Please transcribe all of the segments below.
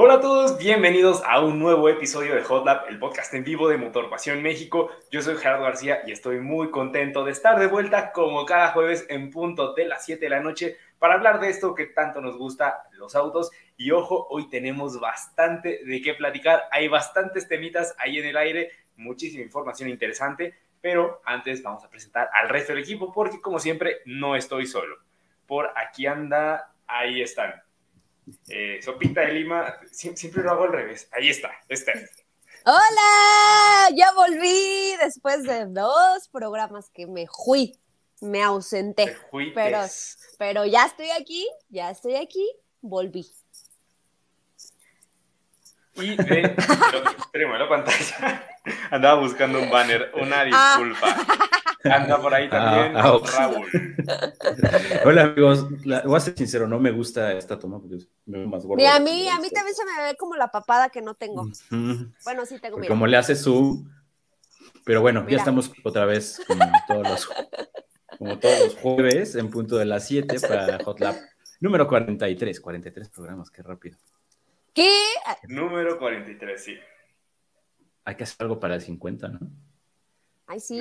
Hola a todos, bienvenidos a un nuevo episodio de Hot Lab, el podcast en vivo de Motor Pasión México. Yo soy Gerardo García y estoy muy contento de estar de vuelta como cada jueves en punto de las 7 de la noche para hablar de esto que tanto nos gusta, los autos. Y ojo, hoy tenemos bastante de qué platicar, hay bastantes temitas ahí en el aire, muchísima información interesante, pero antes vamos a presentar al resto del equipo porque como siempre no estoy solo. Por aquí anda, ahí están. Eh, Sopita de Lima, siempre lo hago al revés. Ahí está, está. Hola, ya volví después de dos programas que me fui, me ausenté. Pero, pero ya estoy aquí, ya estoy aquí, volví. Y de extremo de la pantalla andaba buscando un banner, una ah. disculpa. Anda por ahí también ah, ah, Raúl. Hola amigos, voy a ser sincero, no me gusta esta toma porque me veo más gordo. Y a mí, a mí también se me ve como la papada que no tengo. Bueno, sí tengo. Como le hace su... Pero bueno, ya estamos otra vez como todos los, como todos los jueves en punto de las 7 para Hot Lab. Número 43, 43 programas, qué rápido. ¿Qué? Número 43, sí. Hay que hacer algo para el 50, ¿no? Ay, sí.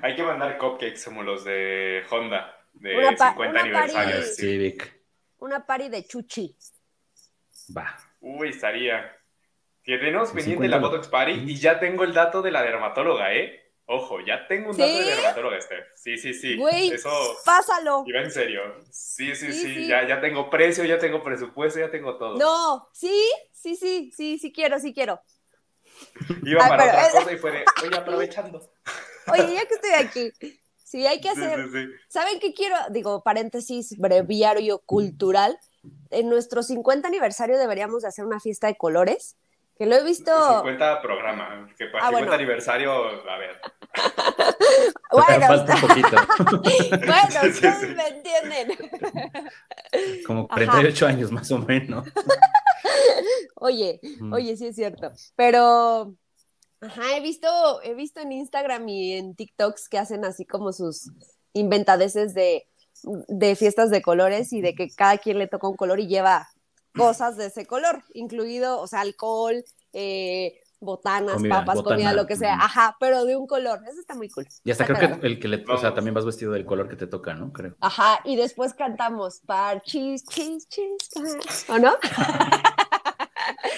hay que mandar cupcakes como los de Honda, de 50 aniversario. Party, Civic. Una party de chuchi. Va. Uy, estaría. Que tenemos pendiente la Botox Party y ya tengo el dato de la dermatóloga, ¿eh? Ojo, ya tengo un dato de dermatóloga, Steph. Sí, sí, sí. Güey, Eso pásalo. Iba en serio. Sí, sí, sí, Ya, ya tengo precio, ya tengo presupuesto, ya tengo todo. No, sí, sí, sí, sí, sí quiero, sí quiero. Iba para otra cosa y fue de, oye, aprovechando. Oye, ya que estoy aquí, sí, hay que hacer. ¿Saben qué quiero? Digo, paréntesis, breviario cultural. En nuestro 50 aniversario deberíamos de hacer una fiesta de colores. Que lo he visto. 50 programa, que para 50 ah, aniversario, a ver. bueno, falta un poquito. bueno, ustedes me entienden. Como 48 años más o menos. Oye, oye, sí es cierto. Pero, ajá, he visto, he visto en Instagram y en TikToks que hacen así como sus inventadeces de, de fiestas de colores y de que cada quien le toca un color y lleva cosas de ese color, incluido, o sea, alcohol, eh, botanas, papas, comida, lo que sea, ajá, pero de un color. Eso está muy cool. Y hasta creo que el que le, o sea, también vas vestido del color que te toca, ¿no? Creo. Ajá, y después cantamos parchis, chis, chis, ¿o no?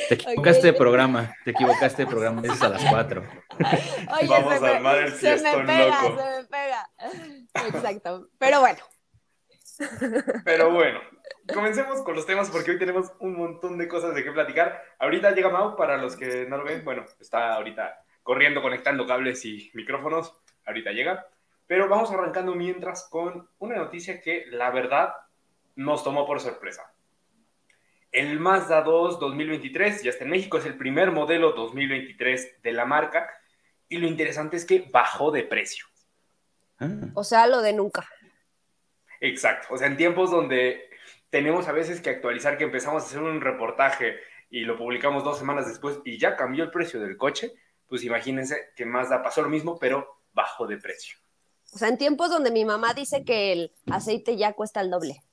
Te equivocaste de programa, te equivocaste de programa, es a las 4. Oye, Vamos a armar el se me pega, se me pega. Exacto, pero bueno. Pero bueno, comencemos con los temas porque hoy tenemos un montón de cosas de qué platicar. Ahorita llega Mau, para los que no lo ven, bueno, está ahorita corriendo, conectando cables y micrófonos. Ahorita llega. Pero vamos arrancando mientras con una noticia que la verdad nos tomó por sorpresa. El Mazda 2 2023 ya está en México, es el primer modelo 2023 de la marca y lo interesante es que bajó de precio. Ah. O sea, lo de nunca. Exacto, o sea, en tiempos donde tenemos a veces que actualizar que empezamos a hacer un reportaje y lo publicamos dos semanas después y ya cambió el precio del coche, pues imagínense que Mazda pasó lo mismo, pero bajó de precio. O sea, en tiempos donde mi mamá dice que el aceite ya cuesta el doble.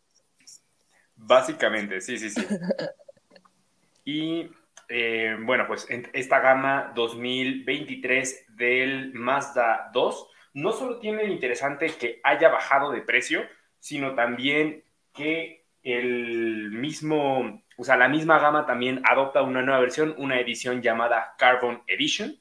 Básicamente, sí, sí, sí. Y eh, bueno, pues esta gama 2023 del Mazda 2 no solo tiene el interesante que haya bajado de precio, sino también que el mismo, o sea, la misma gama también adopta una nueva versión, una edición llamada Carbon Edition.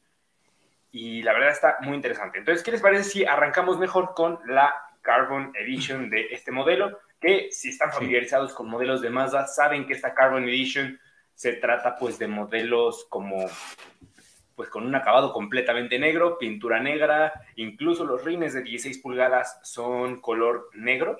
Y la verdad está muy interesante. Entonces, ¿qué les parece si arrancamos mejor con la Carbon Edition de este modelo? que si están familiarizados con modelos de Mazda, saben que esta Carbon Edition se trata pues de modelos como pues con un acabado completamente negro, pintura negra, incluso los rines de 16 pulgadas son color negro.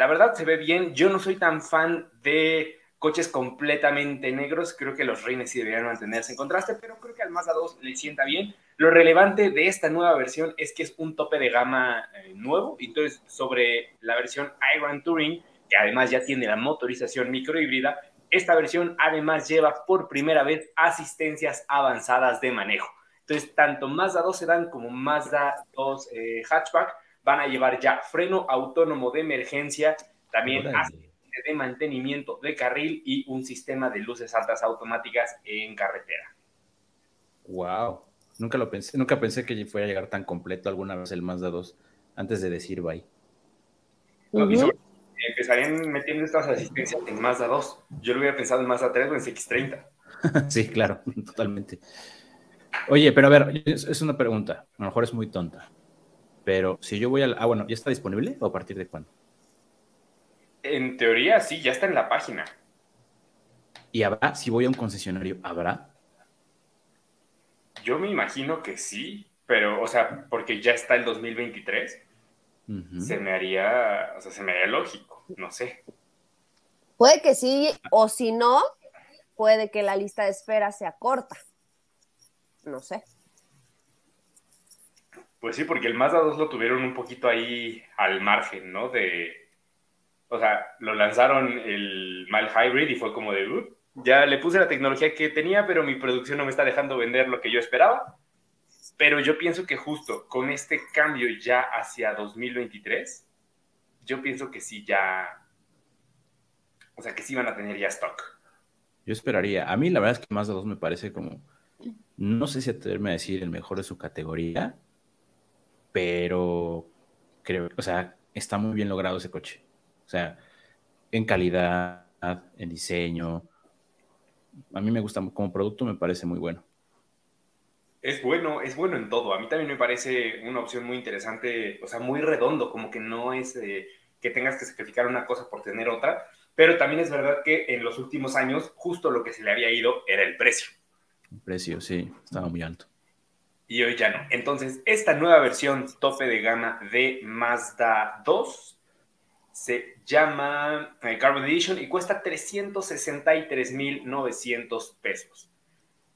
La verdad se ve bien, yo no soy tan fan de coches completamente negros, creo que los rines sí deberían mantenerse en contraste, pero creo que al Mazda 2 le sienta bien. Lo relevante de esta nueva versión es que es un tope de gama eh, nuevo, entonces sobre la versión Iron Touring, que además ya tiene la motorización microhíbrida, esta versión además lleva por primera vez asistencias avanzadas de manejo. Entonces, tanto Mazda 2 Sedan como Mazda 2 eh, Hatchback van a llevar ya freno autónomo de emergencia, también asistente de mantenimiento de carril y un sistema de luces altas automáticas en carretera. Wow, nunca lo pensé, nunca pensé que fuera a llegar tan completo alguna vez el Mazda 2 antes de decir bye. empezarían metiendo estas asistencias en Mazda 2. Yo lo hubiera pensado en Mazda 3 o en CX30. sí, claro, totalmente. Oye, pero a ver, es, una pregunta, a lo mejor es muy tonta, pero si yo voy al... Ah, bueno, ¿ya está disponible o a partir de cuándo? En teoría sí, ya está en la página. ¿Y habrá, si voy a un concesionario, habrá? Yo me imagino que sí, pero, o sea, porque ya está el 2023, se me haría, o sea, se me haría lógico, no sé. Puede que sí, o si no, puede que la lista de espera sea corta no sé. Pues sí, porque el Mazda 2 lo tuvieron un poquito ahí al margen, ¿no? De, o sea, lo lanzaron el Mal Hybrid y fue como de, uh, ya le puse la tecnología que tenía, pero mi producción no me está dejando vender lo que yo esperaba. Pero yo pienso que justo con este cambio ya hacia 2023, yo pienso que sí ya, o sea, que sí van a tener ya stock. Yo esperaría. A mí la verdad es que Mazda 2 me parece como no sé si atreverme a decir el mejor de su categoría, pero creo, o sea, está muy bien logrado ese coche. O sea, en calidad, en diseño. A mí me gusta, como producto me parece muy bueno. Es bueno, es bueno en todo. A mí también me parece una opción muy interesante, o sea, muy redondo, como que no es eh, que tengas que sacrificar una cosa por tener otra, pero también es verdad que en los últimos años justo lo que se le había ido era el precio. El precio, sí, estaba muy alto. Y hoy ya no. Entonces, esta nueva versión tope de gama de Mazda 2 se llama eh, Carbon Edition y cuesta 363.900 pesos.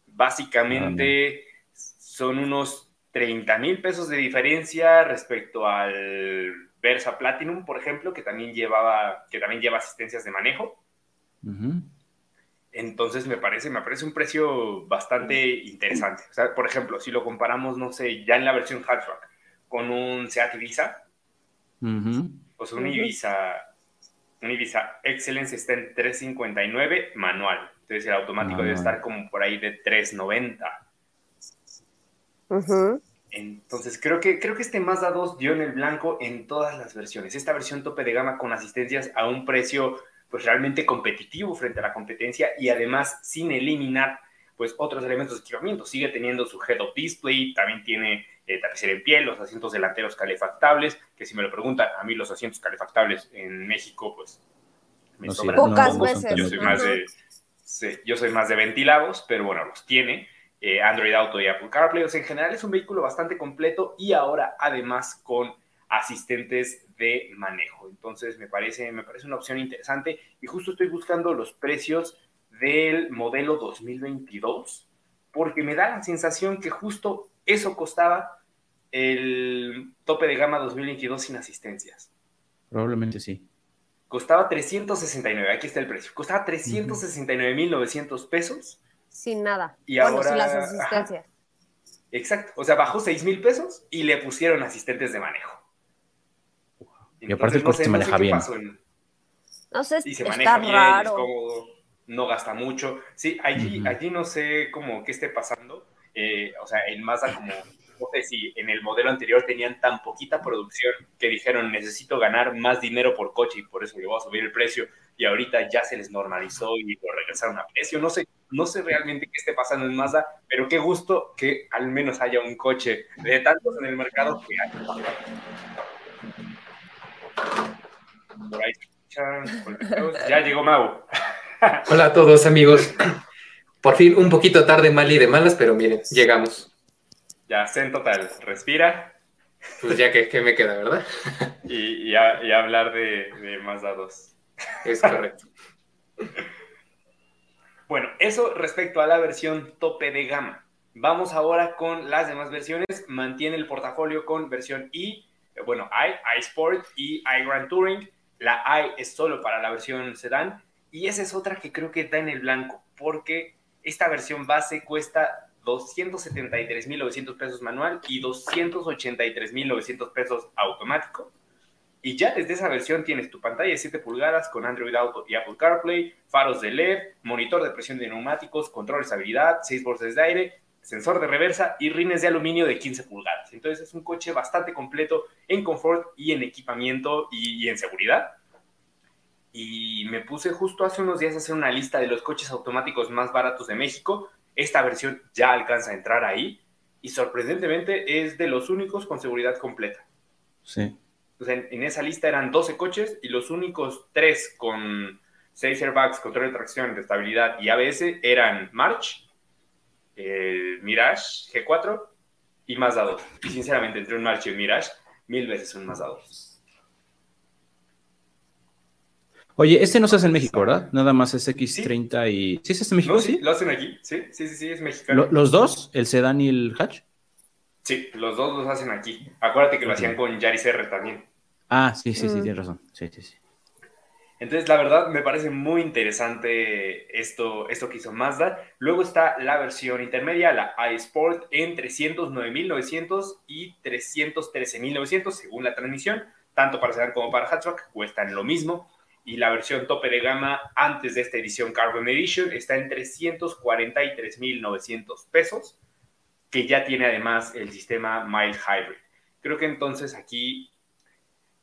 Básicamente son unos 30 mil pesos de diferencia respecto al Versa Platinum, por ejemplo, que también llevaba, que también lleva asistencias de manejo. Entonces me parece, me parece un precio bastante interesante. O sea, por ejemplo, si lo comparamos, no sé, ya en la versión hatchback con un Seat Ibiza, pues un Ibiza, un Ibiza Excellence está en 359 manual. Entonces el automático debe estar como por ahí de 390. Entonces creo que, creo que este Mazda 2 dio en el blanco en todas las versiones. Esta versión tope de gama con asistencias a un precio pues realmente competitivo frente a la competencia y además sin eliminar pues otros elementos de equipamiento. Sigue teniendo su head-up display, también tiene eh, tapicería en piel, los asientos delanteros calefactables, que si me lo preguntan, a mí los asientos calefactables en México, pues me sobran. Pocas veces. Yo soy, más de, yo soy más de ventilados, pero bueno, los tiene. Eh, Android Auto y Apple CarPlay. O sea, en general es un vehículo bastante completo y ahora además con asistentes de manejo. Entonces me parece, me parece una opción interesante y justo estoy buscando los precios del modelo 2022 porque me da la sensación que justo eso costaba el tope de gama 2022 sin asistencias. Probablemente sí. Costaba 369, aquí está el precio. Costaba 369.900 pesos. Sin nada. Y ahora, sin las asistencias. exacto. O sea, bajó 6 mil pesos y le pusieron asistentes de manejo y aparte el coche se maneja bien. No sé, y se maneja bien, es cómodo, no gasta mucho. Sí, allí, allí no sé cómo qué esté pasando. Eh, o sea, en Mazda como, no sé si en el modelo anterior tenían tan poquita producción que dijeron necesito ganar más dinero por coche y por eso le voy a subir el precio y ahorita ya se les normalizó y lo regresaron a precio. No sé, no sé realmente qué esté pasando en Mazda, pero qué gusto que al menos haya un coche de tantos en el mercado que hay. Ya llegó Mau. Hola a todos, amigos. Por fin, un poquito tarde, mal y de malas, pero miren, llegamos. Ya, en total. Respira. Pues ya que, me queda, ¿verdad? Y, hablar de, de Mazda 2. Es correcto. Bueno, eso respecto a la versión tope de gama. Vamos ahora con las demás versiones. Mantiene el portafolio con versión I, bueno, i, iSport y iGrand Touring. La i es solo para la versión sedán y esa es otra que creo que está en el blanco porque esta versión base cuesta 273.900 pesos manual y 283.900 pesos automático. Y ya desde esa versión tienes tu pantalla de 7 pulgadas con Android Auto y Apple CarPlay, faros de LED, monitor de presión de neumáticos, control de estabilidad, 6 bolsas de aire, sensor de reversa y rines de aluminio de 15 pulgadas. Entonces es un coche bastante completo en confort y en equipamiento y, y en seguridad. Y me puse justo hace unos días a hacer una lista de los coches automáticos más baratos de México. Esta versión ya alcanza a entrar ahí y sorprendentemente es de los únicos con seguridad completa. Sí. O sea, en, en esa lista eran 12 coches y los únicos 3 con 6 airbags, control de tracción, de estabilidad y ABS eran March, el Mirage G4 y Mazda 2. Y sinceramente, entre un March y un Mirage, mil veces un Mazda 2. Oye, este no se hace en México, ¿verdad? Nada más es X30 y... ¿Sí se hace en México? No, sí. sí, lo hacen aquí. Sí, sí, sí, sí es mexicano. Lo- ¿Los dos? ¿El sedán y el hatch? Sí, los dos los hacen aquí. Acuérdate que lo hacían con Yaris R también. Ah, sí, sí, sí, Mm. tienes razón. Sí, sí, sí. Entonces, la verdad, me parece muy interesante esto, esto que hizo Mazda. Luego está la versión intermedia, la iSport, en 309.900 y 313.900, según la transmisión. Tanto para sedán como para hatchback, cuestan lo mismo. Y la versión tope de gama, antes de esta edición Carbon Edition, está en 343.900 pesos, que ya tiene además el sistema Mild Hybrid. Creo que entonces aquí,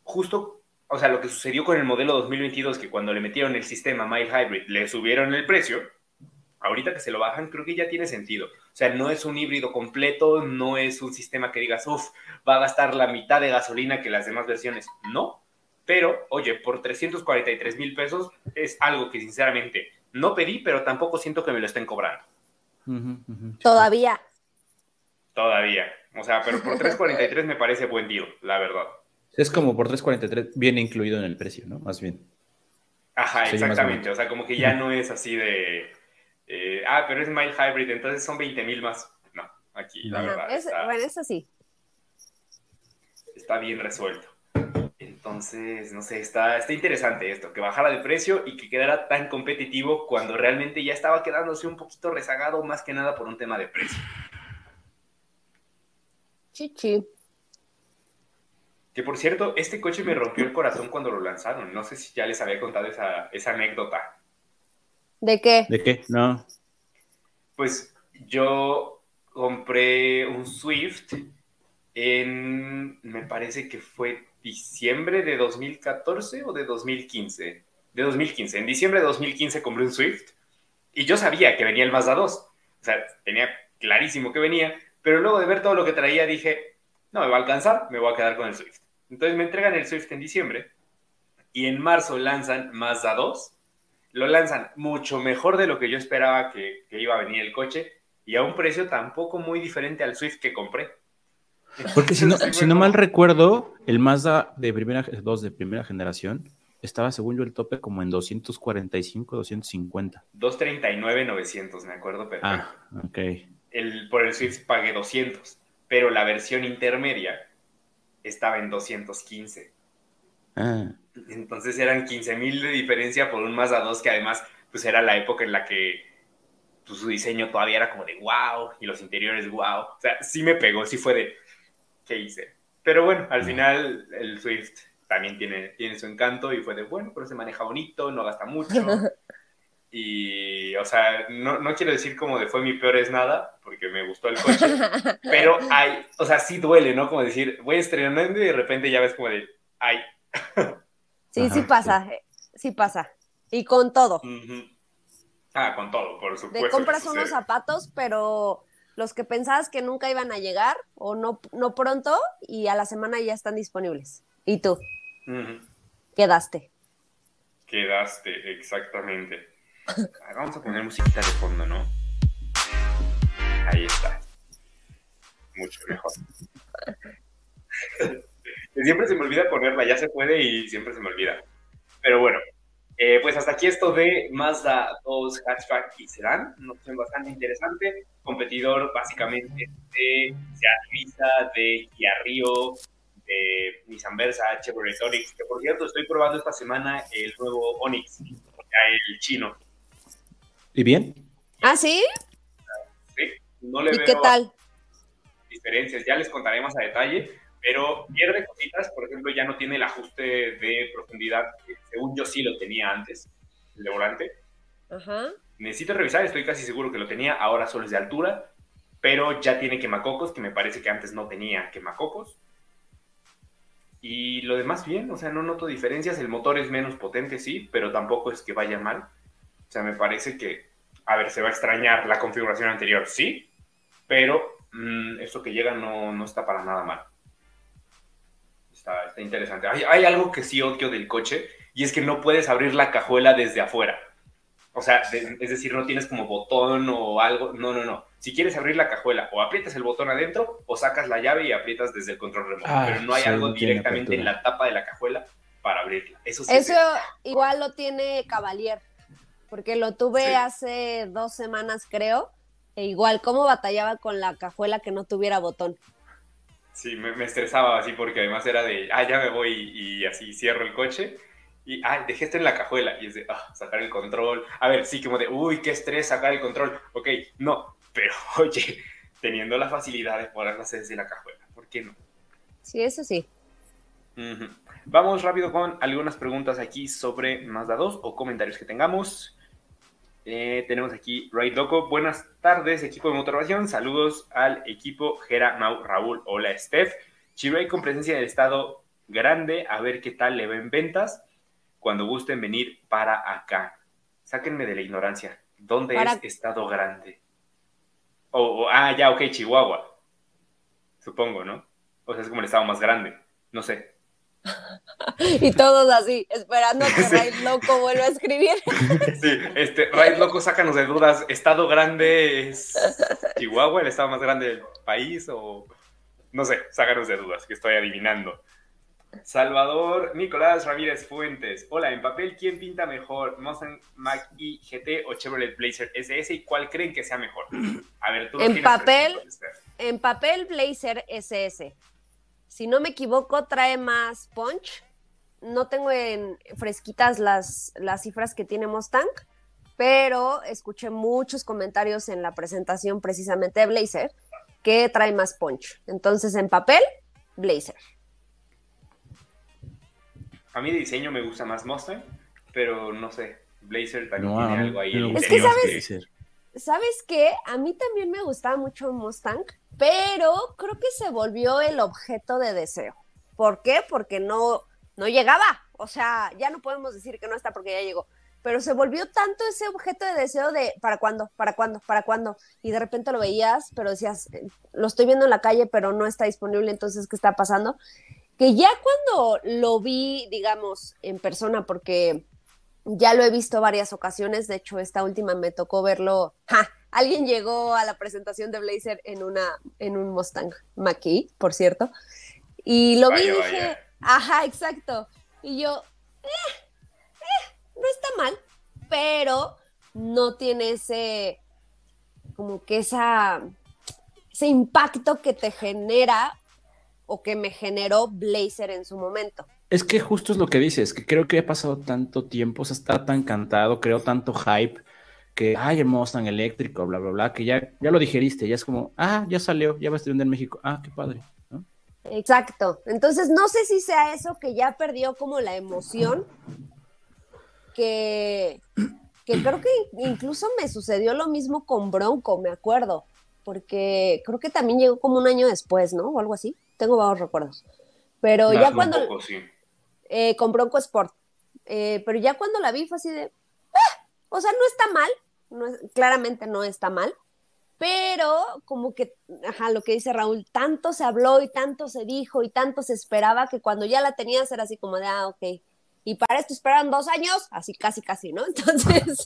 justo o sea, lo que sucedió con el modelo 2022, que cuando le metieron el sistema Mild Hybrid le subieron el precio, ahorita que se lo bajan, creo que ya tiene sentido. O sea, no es un híbrido completo, no es un sistema que digas, uff, va a gastar la mitad de gasolina que las demás versiones. No, pero, oye, por 343 mil pesos es algo que sinceramente no pedí, pero tampoco siento que me lo estén cobrando. Todavía. Todavía. O sea, pero por 343 me parece buen deal, la verdad. Es como por 343, viene incluido en el precio, ¿no? Más bien. Ajá, Sí, exactamente. O sea, como que ya no es así de. eh, ah, pero es mild hybrid, entonces son 20 mil más. No, aquí la Ajá, verdad es- está, bueno, eso sí. está bien resuelto. Entonces, no sé, está, está interesante esto, que bajara de precio y que quedara tan competitivo cuando realmente ya estaba quedándose un poquito rezagado, más que nada por un tema de precio. Chichi. Que por cierto, este coche me rompió el corazón cuando lo lanzaron. No sé si ya les había contado esa, esa anécdota. ¿De qué? ¿De qué? No. Pues yo compré un Swift en, me parece que fue diciembre de 2014 o de 2015. De 2015. En diciembre de 2015 compré un Swift y yo sabía que venía el Mazda 2. O sea, tenía clarísimo que venía, pero luego de ver todo lo que traía dije, no me va a alcanzar, me voy a quedar con el Swift. Entonces me entregan el Swift en diciembre y en marzo lanzan Mazda 2 lo lanzan mucho mejor de lo que yo esperaba que, que, iba a venir el coche y a un precio tampoco muy diferente al Swift que compré. Porque si no, si no mal recuerdo, el Mazda de primera, 2 de primera generación estaba, según yo, el tope como en 245, 250. 239, 900, me acuerdo perfecto. Ah, ok. El, por el Swift pagué 200, pero la versión intermedia estaba en 215. Ah. Entonces eran 15 mil de diferencia por un Mazda 2 que además pues era la época en la que pues, su diseño todavía era como de wow y los interiores wow. O sea, sí me pegó, sí fue de ¿qué hice? Pero bueno, al final el Swift también tiene, tiene su encanto y fue de bueno, pero se maneja bonito, no gasta mucho. Y, o sea, no, no quiero decir como de fue mi peor es nada, porque me gustó el coche, pero hay, o sea, sí duele, ¿no? Como decir, voy estrenando y de repente ya ves como de, ay, Sí, sí pasa, eh, sí pasa. Y con todo. Ah, con todo, por supuesto. De compras unos sucede. zapatos, pero los que pensabas que nunca iban a llegar o no, no pronto y a la semana ya están disponibles. Y tú, quedaste. Quedaste, exactamente. Ah, Vamos a poner musiquita de fondo, ¿no? Ahí está. Mucho mejor. siempre se me olvida ponerla, ya se puede y siempre se me olvida. Pero bueno, eh, pues hasta aquí esto de Mazda 2 Hatchback y Sedan, una opción bastante interesante, competidor básicamente de Seat Ibiza, de Kia Rio, de Nissan Versa, Chevrolet Onix, que por cierto estoy probando esta semana el nuevo Onix, el chino, ¿Y bien? ¿Ah, sí? ¿sí? No le ¿Y veo qué tal? diferencias, ya les contaré más a detalle, pero pierde cositas, por ejemplo, ya no tiene el ajuste de profundidad, que según yo sí lo tenía antes, el de volante. Ajá. Necesito revisar, estoy casi seguro que lo tenía, ahora solo es de altura, pero ya tiene quemacocos, que me parece que antes no tenía quemacocos. Y lo demás bien, o sea, no noto diferencias, el motor es menos potente, sí, pero tampoco es que vaya mal. O sea, me parece que, a ver, se va a extrañar la configuración anterior, sí, pero mmm, esto que llega no, no está para nada mal. Está, está interesante. Hay, hay, algo que sí odio del coche y es que no puedes abrir la cajuela desde afuera. O sea, de, es decir, no tienes como botón o algo. No, no, no. Si quieres abrir la cajuela, o aprietas el botón adentro o sacas la llave y aprietas desde el control remoto. Ah, Pero no hay sí, algo directamente en la tapa de la cajuela para abrirla. Eso, sí Eso igual lo tiene Cavalier, porque lo tuve sí. hace dos semanas, creo. E igual, cómo batallaba con la cajuela que no tuviera botón. Sí, me, me, estresaba así porque además era de, ah, ya me voy y, y así cierro el coche y, ah, dejé esto en la cajuela y es de, ah, sacar el control. A ver, sí, como de, uy, qué estrés sacar el control. Ok, no, pero oye, teniendo la facilidad de poderlo hacer desde la cajuela, ¿por qué no? Sí, eso sí. Uh -huh. Vamos rápido con algunas preguntas aquí sobre Mazda 2 o comentarios que tengamos. Eh, tenemos aquí Raid Loco. Buenas tardes, equipo de motorización. Saludos al equipo Gera, Mau, Raúl. Hola, Steph. Chiray con presencia del estado grande. A ver qué tal le ven ventas. Cuando gusten venir para acá. Sáquenme de la ignorancia. ¿Dónde para... es estado grande? Oh, oh, ah, ya, ok, Chihuahua. Supongo, ¿no? O sea, es como el estado más grande. No sé. Y todos así, esperando que sí. Raid Loco vuelva a escribir. sí, este, Raid Loco, sácanos de dudas. ¿Estado grande es Chihuahua, el estado más grande del país? O no sé, sácanos de dudas, que estoy adivinando. Salvador Nicolás Ramírez Fuentes. Hola, en papel, ¿quién pinta mejor? ¿Mustang Mach-E GT o Chevrolet Blazer SS? ¿Y cuál creen que sea mejor? A ver, tú En papel, en papel Blazer SS. Si no me equivoco, trae más punch. No tengo en fresquitas las, las cifras que tiene Mustang, pero escuché muchos comentarios en la presentación precisamente de Blazer que trae más punch. Entonces, en papel, Blazer. A mí de diseño me gusta más Mustang, pero no sé, Blazer también no, tiene algo ahí. Es que sabes, ¿sabes qué? A mí también me gustaba mucho Mustang, pero creo que se volvió el objeto de deseo. ¿Por qué? Porque no, no llegaba. O sea, ya no podemos decir que no está porque ya llegó. Pero se volvió tanto ese objeto de deseo de ¿para cuándo? ¿Para cuándo? ¿Para cuándo? Y de repente lo veías, pero decías, lo estoy viendo en la calle, pero no está disponible, entonces, ¿qué está pasando? que ya cuando lo vi, digamos, en persona, porque ya lo he visto varias ocasiones, de hecho, esta última me tocó verlo, ¡ja! Alguien llegó a la presentación de Blazer en, una, en un Mustang Mach-E, por cierto, y lo vaya, vi y dije, vaya. ajá, exacto, y yo, eh, eh, no está mal, pero no tiene ese, como que esa, ese impacto que te genera o que me generó Blazer en su momento. Es que justo es lo que dices, que creo que ha pasado tanto tiempo, o sea, está tan cantado, creo tanto hype, que, ay, el Mustang eléctrico, bla, bla, bla, que ya, ya lo digeriste, ya es como, ah, ya salió, ya va a estar en México, ah, qué padre. ¿no? Exacto, entonces no sé si sea eso que ya perdió como la emoción, que, que creo que incluso me sucedió lo mismo con Bronco, me acuerdo, porque creo que también llegó como un año después, ¿no? O algo así tengo vagos recuerdos. Pero no, ya cuando... Poco, sí. Eh, con Bronco Sport. Eh, pero ya cuando la vi fue así de... ¡Ah! O sea, no está mal. No es, claramente no está mal. Pero como que, ajá, lo que dice Raúl, tanto se habló y tanto se dijo y tanto se esperaba que cuando ya la tenías era así como de, ah, ok. Y para esto esperaron dos años, así casi, casi, ¿no? Entonces,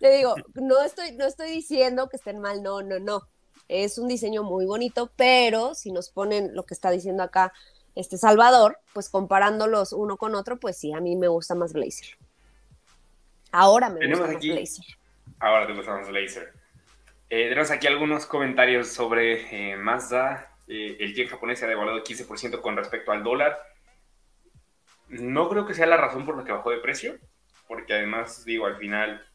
le digo, no estoy, no estoy diciendo que estén mal, no, no, no es un diseño muy bonito, pero si nos ponen lo que está diciendo acá este Salvador, pues comparándolos uno con otro, pues sí, a mí me gusta más Blazer. Ahora me tenemos gusta aquí, más Blazer. Ahora te gusta más Blazer. Eh, tenemos aquí algunos comentarios sobre eh, Mazda. Eh, el yen japonés se ha devaluado 15% con respecto al dólar. No creo que sea la razón por la que bajó de precio, porque además, digo, al final,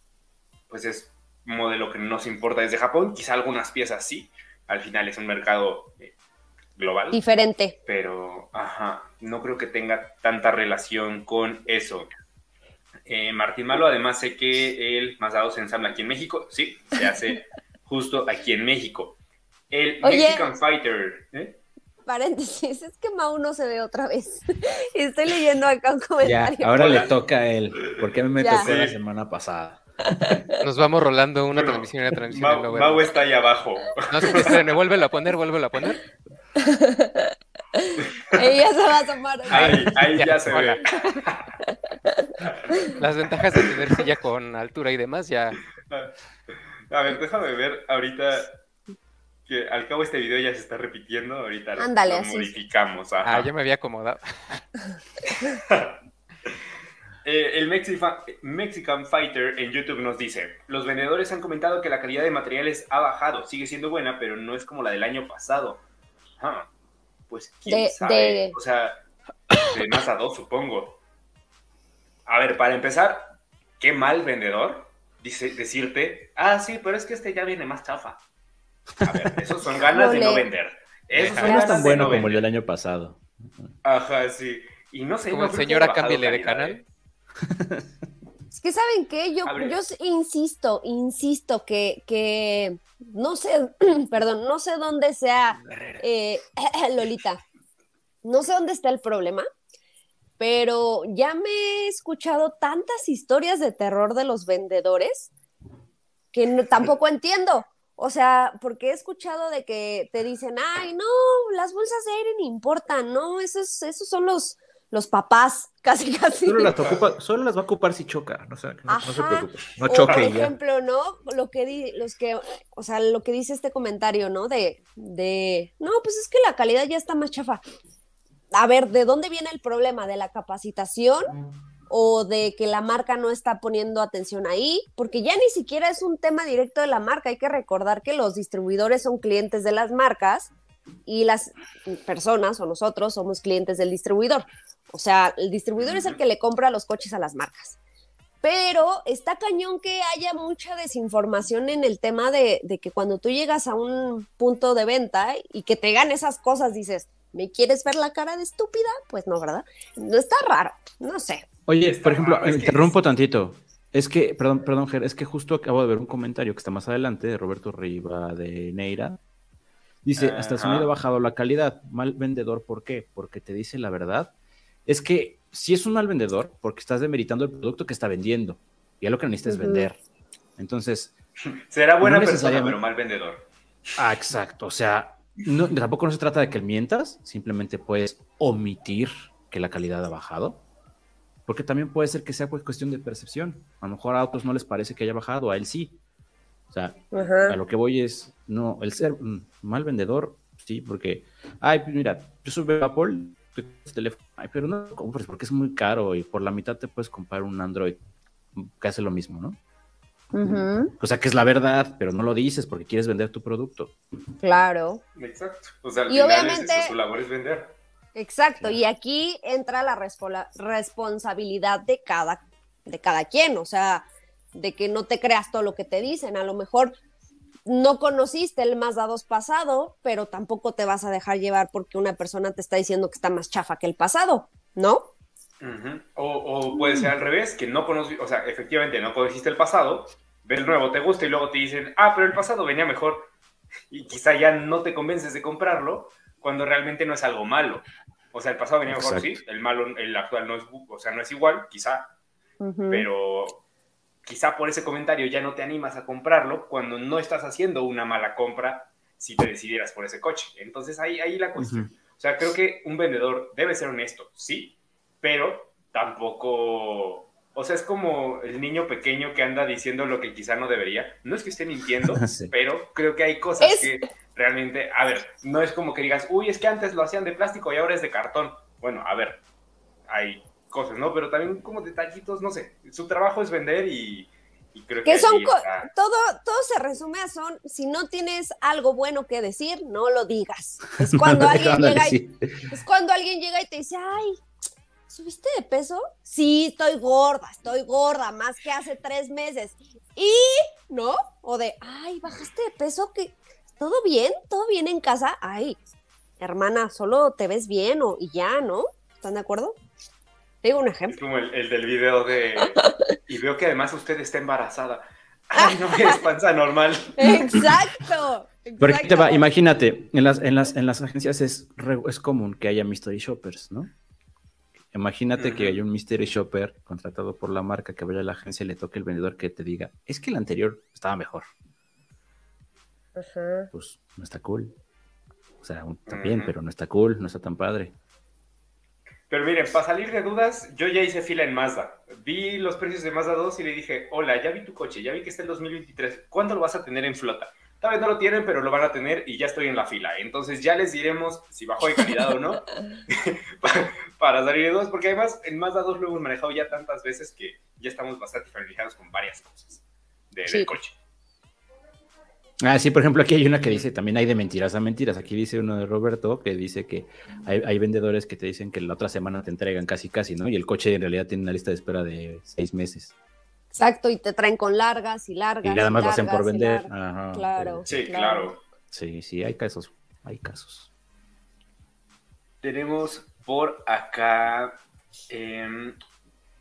pues es modelo que nos importa desde Japón, quizá algunas piezas sí, al final es un mercado eh, global. Diferente. Pero, ajá, no creo que tenga tanta relación con eso. Eh, Martín Malo, además sé que el Mazda se ensambla aquí en México. Sí, se hace justo aquí en México. El Mexican Fighter. ¿eh? Paréntesis, es que Mau no se ve otra vez. Estoy leyendo acá un comentario. Ya, ahora le toca a él. ¿Por qué me tocó la semana pasada? Nos vamos rolando una transmisión y una transmisión. Mau, Mau está ahí abajo. No se preocupen, vuélvelo a poner, vuélvelo a poner. Ella se va a tomar. Ahí, ahí ya, se ve. Las ventajas de tener silla con altura y demás ya. A ver, déjame ver ahorita que al cabo este video ya se está repitiendo. Ahorita Ándale, lo modificamos. Ah, ya me había acomodado. Eh, el Mexican Fighter en YouTube nos dice, los vendedores han comentado que la calidad de materiales ha bajado, sigue siendo buena, pero no es como la del año pasado. Pues quién sabe. O sea, de más a dos, supongo. A ver, para empezar, qué mal vendedor dice, decirte, ah, sí, pero es que este ya viene más chafa. A ver, esos son ganas de no vender. Eso no es tan bueno como el del año pasado. Ajá, sí. Y no sé. Como señora, cámbiale de canal. ¿eh? Es que saben qué, yo, yo insisto, insisto que, que no sé, perdón, no sé dónde sea eh, Lolita, no sé dónde está el problema, pero ya me he escuchado tantas historias de terror de los vendedores que tampoco entiendo. O sea, porque he escuchado de que te dicen, ay, no, las bolsas de aire no importan, no, esos, esos son los, los papás, casi casi. Solo las, va a ocupar si choca, no, se preocupe, no choque. por ejemplo, ¿no? Lo que di, los que, o sea, lo que dice este comentario, ¿no? De, de, no, pues es que la calidad ya está más chafa. A ver, ¿de dónde viene el problema? ¿De la capacitación? o de que la marca no está poniendo atención ahí, porque ya ni siquiera es un tema directo de la marca, hay que recordar que los distribuidores son clientes de las marcas y las personas o nosotros somos clientes del distribuidor. O sea, el distribuidor es el que le compra los coches a las marcas. Pero está cañón que haya mucha desinformación en el tema de, que cuando tú llegas a un punto de venta y que te ganen esas cosas, dices, ¿me quieres ver la cara de estúpida? Pues no, ¿verdad? No está raro, no sé. Oye, por ejemplo, interrumpo tantito. Es que, perdón, perdón, Ger, es que justo acabo de ver un comentario que está más adelante de Roberto Riva de Neira, Dice, hasta el sonido ha bajado la calidad. Mal vendedor, ¿por qué? Porque te dice la verdad. Es que si es un mal vendedor, porque estás demeritando el producto que está vendiendo. Y es lo que necesitas es vender. Entonces. Será buena persona, pero mal vendedor. Ah, exacto. O sea, no, tampoco no se trata de que mientas, simplemente puedes omitir que la calidad ha bajado. Porque también puede ser que sea pues, cuestión de percepción. A lo mejor a otros no les parece que haya bajado, a él sí. O sea, a lo que voy es, no, el ser mal vendedor, sí, porque, ay, pues mira, yo soy Apple, teléfono, ay, pero no lo compres porque es muy caro y por la mitad te puedes comprar un Android que hace lo mismo, ¿no? O sea, que es la verdad, pero no lo dices porque quieres vender tu producto. Claro. Exacto. O sea, al y final obviamente, es su labor es vender. Exacto. Y aquí entra la responsabilidad de cada, de cada quien. O sea, de que no te creas todo lo que te dicen. A lo mejor no conociste el más dados pasado, pero tampoco te vas a dejar llevar porque una persona te está diciendo que está más chafa que el pasado, ¿no? o, puede ser al revés, que no conociste, o sea, efectivamente no conociste el pasado, ves el nuevo, te gusta y luego te dicen, ah, pero el pasado venía mejor y quizá ya no te convences de comprarlo cuando realmente no es algo malo. O sea, el pasado venía mejor, sí, el malo, el actual no es, o sea, no es igual, quizá, pero quizá por ese comentario ya no te animas a comprarlo cuando no estás haciendo una mala compra si te decidieras por ese coche. Entonces ahí, ahí la cuestión. O sea, creo que un vendedor debe ser honesto, sí, pero tampoco... O sea, es como el niño pequeño que anda diciendo lo que quizá no debería. No es que esté mintiendo, pero creo que hay cosas que realmente, a ver, no es como que digas, uy, es que antes lo hacían de plástico y ahora es de cartón. Bueno, a ver, hay cosas, ¿no? Pero también como detallitos, no sé, su trabajo es vender y, creo que... que son todo, todo se resume a son, si no tienes algo bueno que decir, no lo digas. Es cuando alguien llega y, es cuando alguien llega y te dice, ay, ¿subiste de peso? Sí, estoy gorda, estoy gorda, más que hace tres meses. Y, ¿no? O de, ay, bajaste de peso, que ¿todo bien? ¿Todo bien en casa? Ay, hermana, solo te ves bien o, y ya, ¿no? ¿Están de acuerdo? Te digo un Es ejemplo. como el, el del video de... Y veo que además usted está embarazada. Ay, no es panza normal. Exacto. Te va, exacto. imagínate, en las, en las, en las agencias es, re- es común que haya mystery shoppers, ¿no? Imagínate que hay un mystery shopper contratado por la marca que vaya a la agencia y le toque el vendedor que te diga, es que el anterior estaba mejor. Ajá. Pues no está cool. O sea, un- Ujú. pero no está cool, no está tan padre. Pero miren, para salir de dudas, yo ya hice fila en Mazda. Vi los precios de Mazda 2 y le dije, hola, ya vi tu coche, ya vi que está el 2023. ¿Cuándo lo vas a tener en flota? Tal vez no lo tienen, pero lo van a tener y ya estoy en la fila. Entonces ya les diremos si bajó de calidad o no para, para salir de dudas, porque además en Mazda 2 lo hemos manejado ya tantas veces que ya estamos bastante familiarizados con varias cosas de- Sí. del coche. Ah, sí, por ejemplo, aquí hay una que dice, también hay de mentiras a mentiras. Aquí dice uno de Roberto que dice que hay, hay vendedores que te dicen que la otra semana te entregan casi casi, ¿no? Y el coche en realidad tiene una lista de espera de seis meses. Exacto, y te traen con largas y largas. Y nada más lo hacen por vender. Ajá, Claro. pero- Sí, Claro. Sí, sí, hay casos, hay casos. Tenemos por acá em,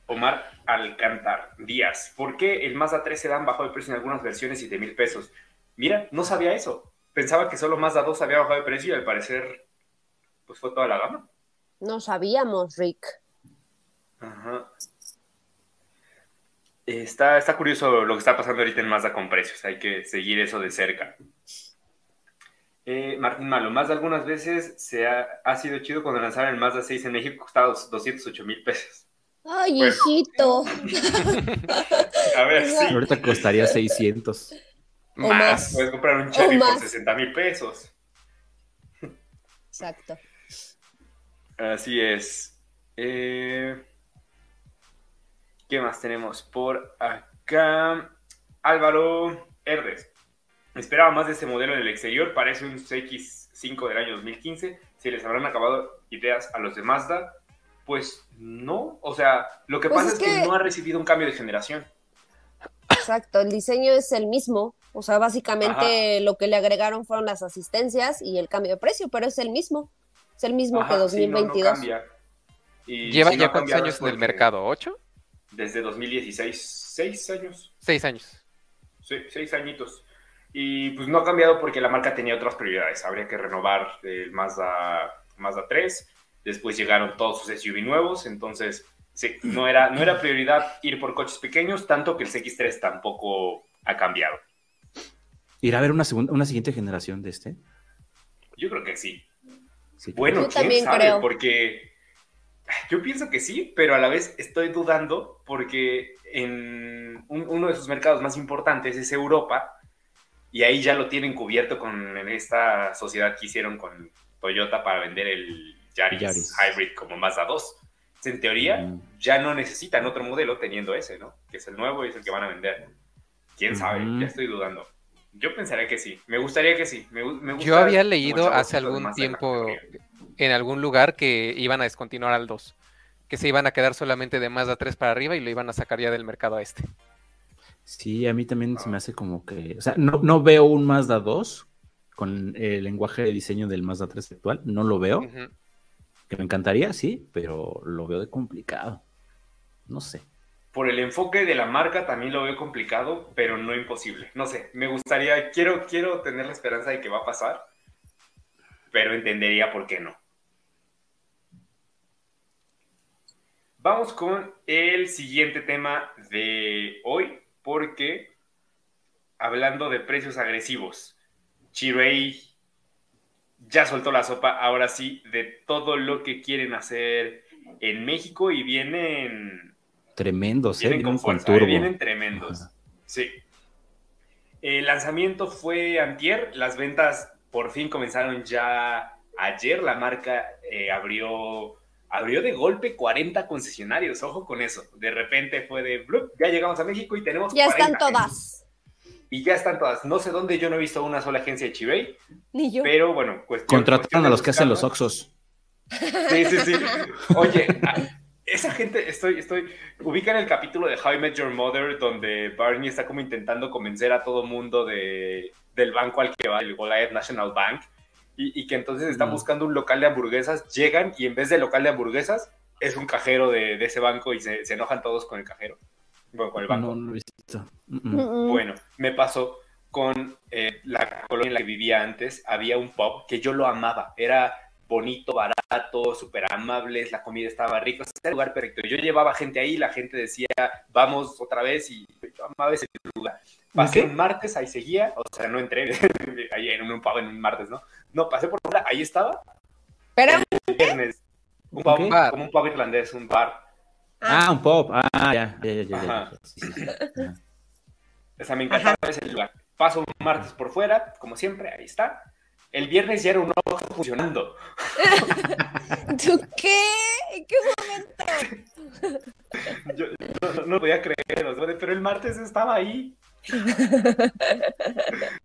Omar Alcántar Díaz. ¿Por qué el Mazda 3 se dan bajo de precio en algunas versiones 7 mil pesos? Mira, no sabía eso. Pensaba que solo Mazda 2 había bajado de precio y al parecer pues fue toda la gama. No sabíamos, Rick. Ajá. Está, está curioso lo que está pasando ahorita en Mazda con precios. Hay que seguir eso de cerca. Eh, Martín Malo, Mazda algunas veces se ha, ha sido chido cuando lanzaron el Mazda 6 en México, costaba dos- 208 mil pesos. Ay, Bueno. hijito. A ver, sí. Ahorita costaría 600. Más. Puedes comprar un Chevy por más. 60 mil pesos. Exacto. Así es. Eh, ¿Qué más tenemos por acá? Álvaro Herdes. Esperaba más de ese modelo en el exterior. Parece un CX5 del año 2015. Si les habrán acabado ideas a los de Mazda, pues no. O sea, lo que Pues pasa es es que... que- no ha recibido un cambio de generación. Exacto, el diseño es el mismo. O sea, básicamente lo que le agregaron fueron las asistencias y el cambio de precio, pero es el mismo. Es el mismo que Ajá, sí, no, no 2022. cambia. Y ¿Lleva si ya cuántos años en el mercado? ¿Ocho? Desde 2016, seis años. Seis años. Sí, seis añitos. Y pues no ha cambiado porque la marca tenía otras prioridades. Habría que renovar el Mazda, Mazda 3. Después llegaron todos sus SUV nuevos. Entonces, sí, no, era, no era prioridad ir por coches pequeños, tanto que el CX3 tampoco ha cambiado. ¿Irá a haber una, segunda, una siguiente generación de este? Yo creo que sí. Sí, Bueno, Yo quién también sabe, creo. porque yo pienso que sí, pero a la vez estoy dudando porque en un- uno de sus mercados más importantes es Europa y ahí ya lo tienen cubierto con esta sociedad que hicieron con Toyota para vender el Yaris, Yaris. Hybrid como Mazda 2. En teoría Mm. ya no necesitan otro modelo teniendo ese, ¿no? Que es el nuevo y es el que van a vender. ¿Quién sabe? Ya estoy dudando. Yo pensaría que sí. Me gustaría que sí. Me, gu- me gusta Yo había leído hace algún tiempo en algún lugar que iban a descontinuar al 2. Que se iban a quedar solamente de Mazda 3 para arriba y lo iban a sacar ya del mercado a este. Sí, a mí también se me hace como que. O sea, no, no veo un Mazda 2 con el lenguaje de diseño del Mazda 3 actual. No lo veo. Que me encantaría, sí, pero lo veo de complicado. No sé. Por el enfoque de la marca también lo veo complicado, pero no imposible. No sé, me gustaría, quiero, quiero tener la esperanza de que va a pasar, pero entendería por qué no. Vamos con el siguiente tema de hoy, porque hablando de precios agresivos, Chirey ya soltó la sopa, ahora sí, de todo lo que quieren hacer en México y vienen Tremendos, ¿eh? Vienen Vienen con con fuerza, eh, turbo. vienen tremendos. Ajá. Sí. El lanzamiento fue antier, las ventas por fin comenzaron ya ayer, la marca eh, abrió, abrió de golpe 40 concesionarios, ojo con eso, de repente fue de, "Blup, ya llegamos a México y tenemos Ya están 40". todas. Y ya están todas, no sé dónde, yo no he visto una sola agencia de Chivey, Ni yo. pero bueno, cuestión, Contrataron a los que hacen los. Oxos. Sí, sí, sí. Oye, esa gente, estoy, estoy, ubican el capítulo de How I Met Your Mother donde Barney está como intentando convencer a todo mundo de, del banco al que va, el Goliath National Bank, y, que entonces están Mm. buscando un local de hamburguesas, llegan y en vez de local de hamburguesas es un cajero de, de ese banco y se, se enojan todos con el cajero, bueno, con el banco. No, no lo he visto. Mm, mm. Bueno, me pasó con eh, la colonia en la que vivía antes, había un pub que yo lo amaba, era bonito, barato, súper amables, la comida estaba rica, o sea, era el lugar perfecto. Yo llevaba gente ahí, la gente decía, vamos otra vez, y yo amaba ese lugar. Pasé ¿Ok? un martes, ahí seguía, o sea, no entré ahí en un pub en un martes, ¿no? No, pasé por fuera, ahí estaba, Pero, el viernes, un pub, como un pub irlandés, un bar. Ah, un pop. Ah, ya, ya, ya, ya, ya, Ajá. Sí, sí. Ajá. O sea, me encantaba ese lugar. Paso un martes por fuera, como siempre, ahí está. El viernes ya era un ojo funcionando. ¿tú qué? ¿En qué momento? Yo no, no- no podía creer, o sea, pero el martes estaba ahí.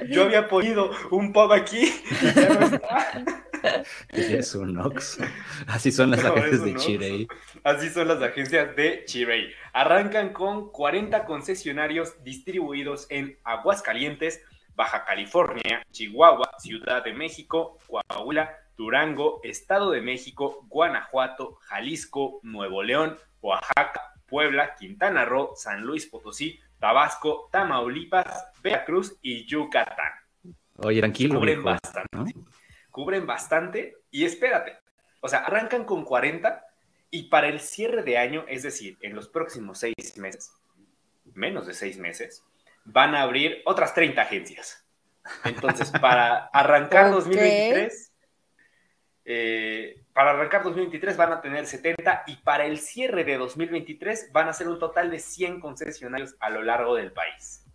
Yo había ponido un pub aquí y ya no está. Es un Ox. Así son las No, agencias de Oxxo. Chirey. Así son las agencias de Chirey. Arrancan con 40 concesionarios distribuidos en Aguascalientes, Baja California, Chihuahua, Ciudad de México, Coahuila, Durango, Estado de México, Guanajuato, Jalisco, Nuevo León, Oaxaca, Puebla, Quintana Roo, San Luis Potosí, Tabasco, Tamaulipas, Veracruz y Yucatán. Oye, tranquilo, Cubren bastante. ¿no? Cubren bastante y espérate. O sea, arrancan con 40 y para el cierre de año, es decir, en los próximos seis meses, menos de seis meses, van a abrir otras 30 agencias. Entonces, para arrancar Ok. 2023, eh, para arrancar 2023 van a tener 70 y para el cierre de 2023 van a ser un total de 100 concesionarios a lo largo del país.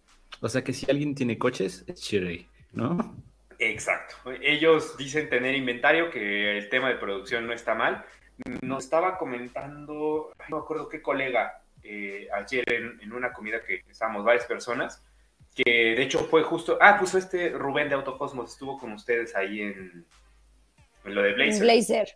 O sea que si alguien tiene coches, es Chirey, ¿no? Exacto. Ellos dicen tener inventario, que el tema de producción no está mal. Nos estaba comentando, no me acuerdo qué colega, eh, ayer en, en una comida que estábamos varias personas, que de hecho fue justo, ah, puso este Rubén de Autocosmos, estuvo con ustedes ahí en, en lo de Blazer. Blazer.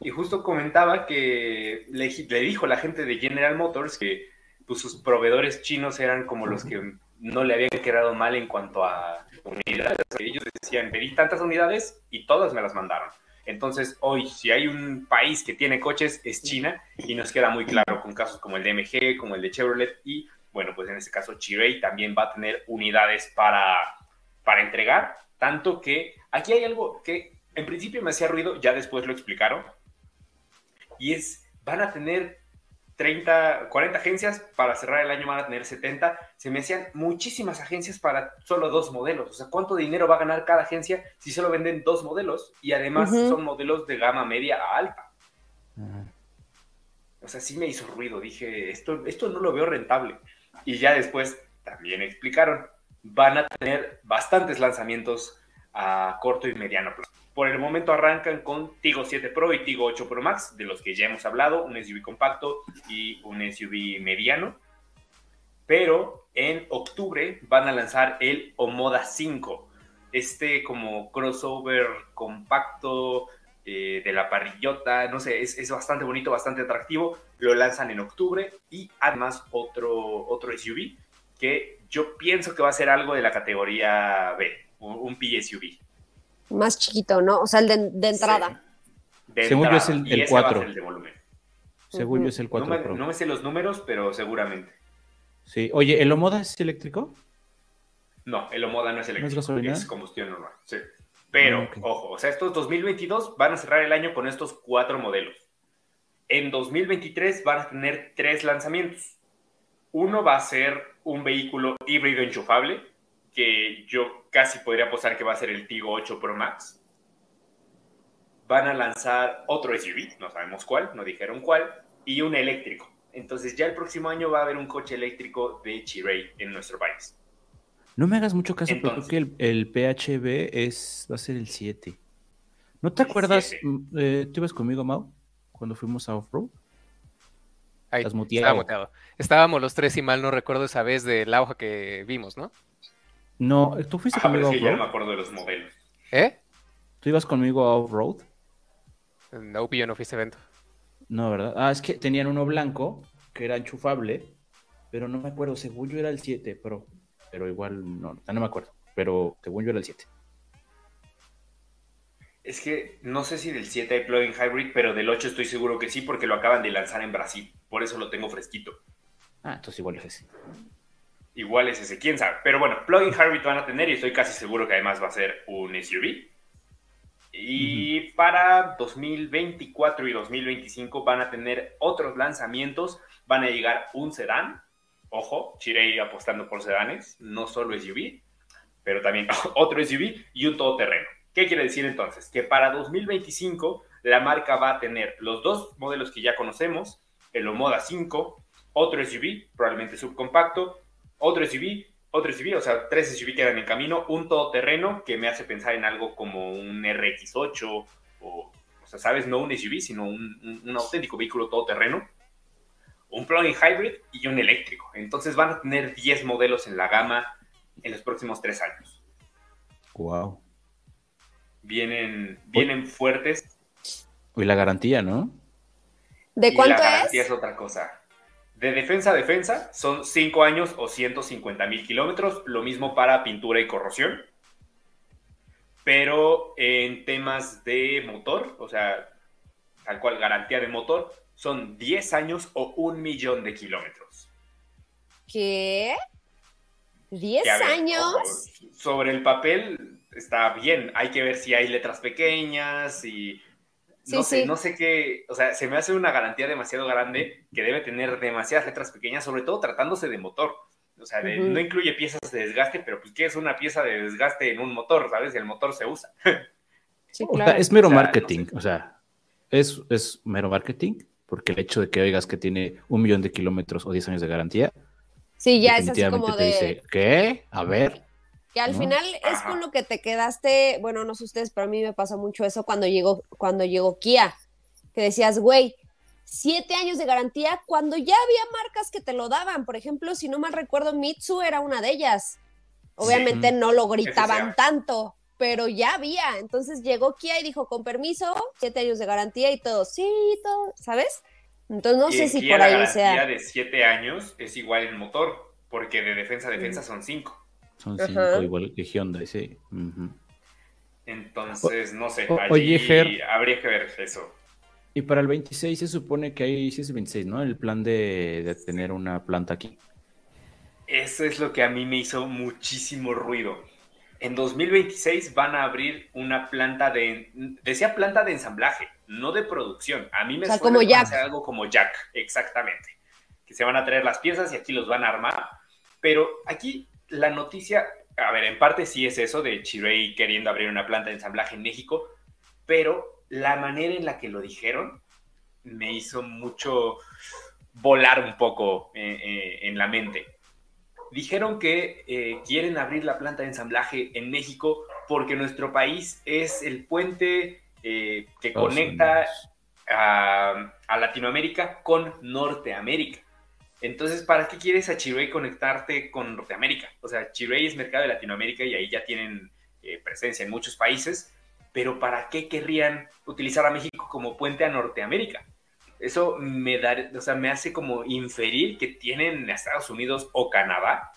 Y justo comentaba que le, le dijo la gente de General Motors que pues, sus proveedores chinos eran como los que no le habían quedado mal en cuanto a unidades. Ellos decían, pedí tantas unidades y todas me las mandaron. Entonces, hoy, si hay un país que tiene coches, es China, y nos queda muy claro con casos como el de MG, como el de Chevrolet, y bueno, pues en este caso Chirey también va a tener unidades para, para entregar, tanto que aquí hay algo que en principio me hacía ruido, ya después lo explicaron, y es, van a tener 30, 40 agencias, para cerrar el año van a tener 70, se me hacían muchísimas agencias para solo dos modelos, o sea, ¿cuánto dinero va a ganar cada agencia si solo venden dos modelos? Y además son modelos de gama media a alta. O sea, sí me hizo ruido, dije, esto, esto no lo veo rentable. Y ya después también explicaron, van a tener bastantes lanzamientos a corto y mediano plazo. Por el momento arrancan con Tigo 7 Pro y Tigo 8 Pro Max, de los que ya hemos hablado, un SUV compacto y un SUV mediano. Pero en octubre van a lanzar el Omoda 5, este como crossover compacto eh, de la parrillota, no sé, es, es bastante bonito, bastante atractivo. Lo lanzan en octubre y además otro, otro SUV que yo pienso que va a ser algo de la categoría B, un, PSUV. Más chiquito, ¿no? O sea, el de, de entrada. De Según yo es el- el ese va a 4. ser el de volumen. Según yo es el No 4 me, Pro. no me sé los números, pero seguramente. Sí. Oye, ¿el Omoda es eléctrico? No, el Omoda no es eléctrico, gasolina? es combustión normal. Sí. Pero, Ah, ojo, o sea, estos 2022 van a cerrar el año con estos cuatro modelos. En 2023 van a tener tres lanzamientos. Uno va a ser un vehículo híbrido enchufable, que yo casi podría apostar que va a ser el Tigo 8 Pro Max. Van a lanzar otro SUV, no sabemos cuál, no dijeron cuál, y un eléctrico. Entonces ya el próximo año va a haber un coche eléctrico de Chiray en nuestro país. No me hagas mucho caso, Entonces- pero creo que el, el PHB es, va a ser el 7. ¿No te acuerdas? 7. mm, eh, ¿Tú ibas conmigo, Mau? Cuando fuimos a Off-Road. Estaba muteado. Estábamos los tres, y mal no recuerdo esa vez de la hoja que vimos, ¿no? No, ¿tú fuiste Ah, pero conmigo es a que ya no me acuerdo de los modelos. ¿Eh? ¿Tú ibas conmigo a Off-Road? No, yo no fui a ese evento. No, ¿verdad? Ah, es que tenían uno blanco que era enchufable, pero no me acuerdo, según yo era el 7 Pro, pero igual no, no me acuerdo, pero según yo era el 7. Es que no sé si del 7 hay plugin hybrid, pero del 8 estoy seguro que sí, porque lo acaban de lanzar en Brasil. Por eso lo tengo fresquito. Ah, entonces igual es ese. Igual es ese, quién sabe. Pero bueno, plugin hybrid van a tener y estoy casi seguro que además va a ser un SUV. Y para 2024 y 2025 van a tener otros lanzamientos. Van a llegar un sedán. Ojo, Chirei apostando por sedanes, no solo SUV, pero también otro SUV y un todoterreno. ¿Qué quiere decir entonces? Que para 2025 la marca va a tener los dos modelos que ya conocemos, el Omoda 5, otro SUV, probablemente subcompacto, otro SUV, otro SUV, o sea, tres SUV quedan en camino, un todoterreno que me hace pensar en algo como un RX8 o, o sea, sabes, no un SUV, sino un, un, auténtico vehículo todoterreno, un plug-in hybrid y un eléctrico. Entonces van a tener 10 modelos en la gama en los próximos tres años. Wow vienen, vienen fuertes. Y la garantía, ¿no? ¿De cuánto y la garantía es? otra cosa. De defensa a defensa son 5 años o 150 mil kilómetros, lo mismo para pintura y corrosión. Pero en temas de motor, o sea, tal cual garantía de motor, son 10 años o un millón de kilómetros. ¿Qué? ¿10 años? sobre el papel está bien. Hay que ver si hay letras pequeñas y no sé, no sé qué, o sea, se me hace una garantía demasiado grande que debe tener demasiadas letras pequeñas, sobre todo tratándose de motor. O sea, no incluye piezas de desgaste, pero pues ¿qué es una pieza de desgaste en un motor? ¿Sabes? El motor se usa. Sí, claro. es mero marketing, o sea, es, es mero marketing, porque el hecho de que oigas que tiene un millón de kilómetros o 10 años de garantía, sí, ya es así como te dice, ¿qué? A ver, que al final es con lo que te quedaste, bueno, no sé ustedes, pero a mí me pasó mucho eso cuando llegó, cuando llegó Kia, que decías, güey, siete años de garantía cuando ya había marcas que te lo daban. Por ejemplo, si no mal recuerdo, Mitsu era una de ellas. Obviamente no lo gritaban tanto, pero ya había. Entonces llegó Kia y dijo, con permiso, siete años de garantía y todo, sí, todo, ¿sabes? Entonces no sé si por ahí la sea. de siete años es igual el motor, porque de defensa a defensa son cinco. Son cinco, igual que Hyundai, sí. Entonces, no sé, allí habría que ver eso. Y para el 26 se supone que hay, sí es el 26, ¿no? El plan de, de, tener una planta aquí. Eso es lo que a mí me hizo muchísimo ruido. En 2026 van a abrir una planta de, decía planta de ensamblaje, no de producción. A mí me o como algo como Jack, exactamente. Que se van a traer las piezas y aquí los van a armar. Pero aquí la noticia, a ver, en parte sí es eso de Chirey queriendo abrir una planta de ensamblaje en México, pero la manera en la que lo dijeron me hizo mucho volar un poco eh, eh, en la mente. Dijeron que eh, quieren abrir la planta de ensamblaje en México porque nuestro país es el puente que conecta a, a Latinoamérica con Norteamérica. Entonces, ¿para qué quieres a Chiruey conectarte con Norteamérica? O sea, Chiruey es mercado de Latinoamérica y ahí ya tienen eh, presencia en muchos países, pero ¿para qué querrían utilizar a México como puente a Norteamérica? Eso me da, o sea, me hace como inferir que tienen a Estados Unidos o Canadá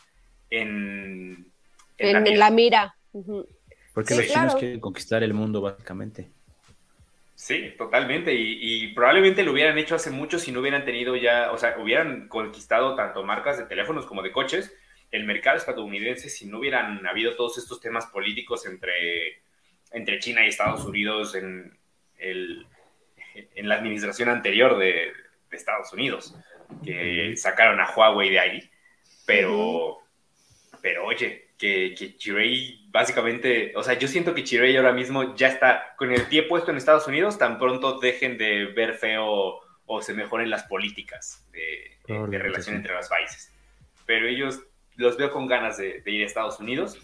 en, en, la mira. Porque los chinos quieren conquistar el mundo, básicamente. Sí, totalmente. Y, probablemente lo hubieran hecho hace mucho si no hubieran tenido ya, o sea, hubieran conquistado tanto marcas de teléfonos como de coches, el mercado estadounidense, si no hubieran habido todos estos temas políticos entre, entre China y Estados Unidos en, el, en la administración anterior de, Estados Unidos, que sacaron a Huawei de ahí. Pero, pero oye, que, que Chirey básicamente, o sea, yo siento que Chirey ahora mismo ya está con el pie puesto en Estados Unidos, tan pronto dejen de ver feo o se mejoren las políticas de, relación entre los países. Pero ellos los veo con ganas de, ir a Estados Unidos.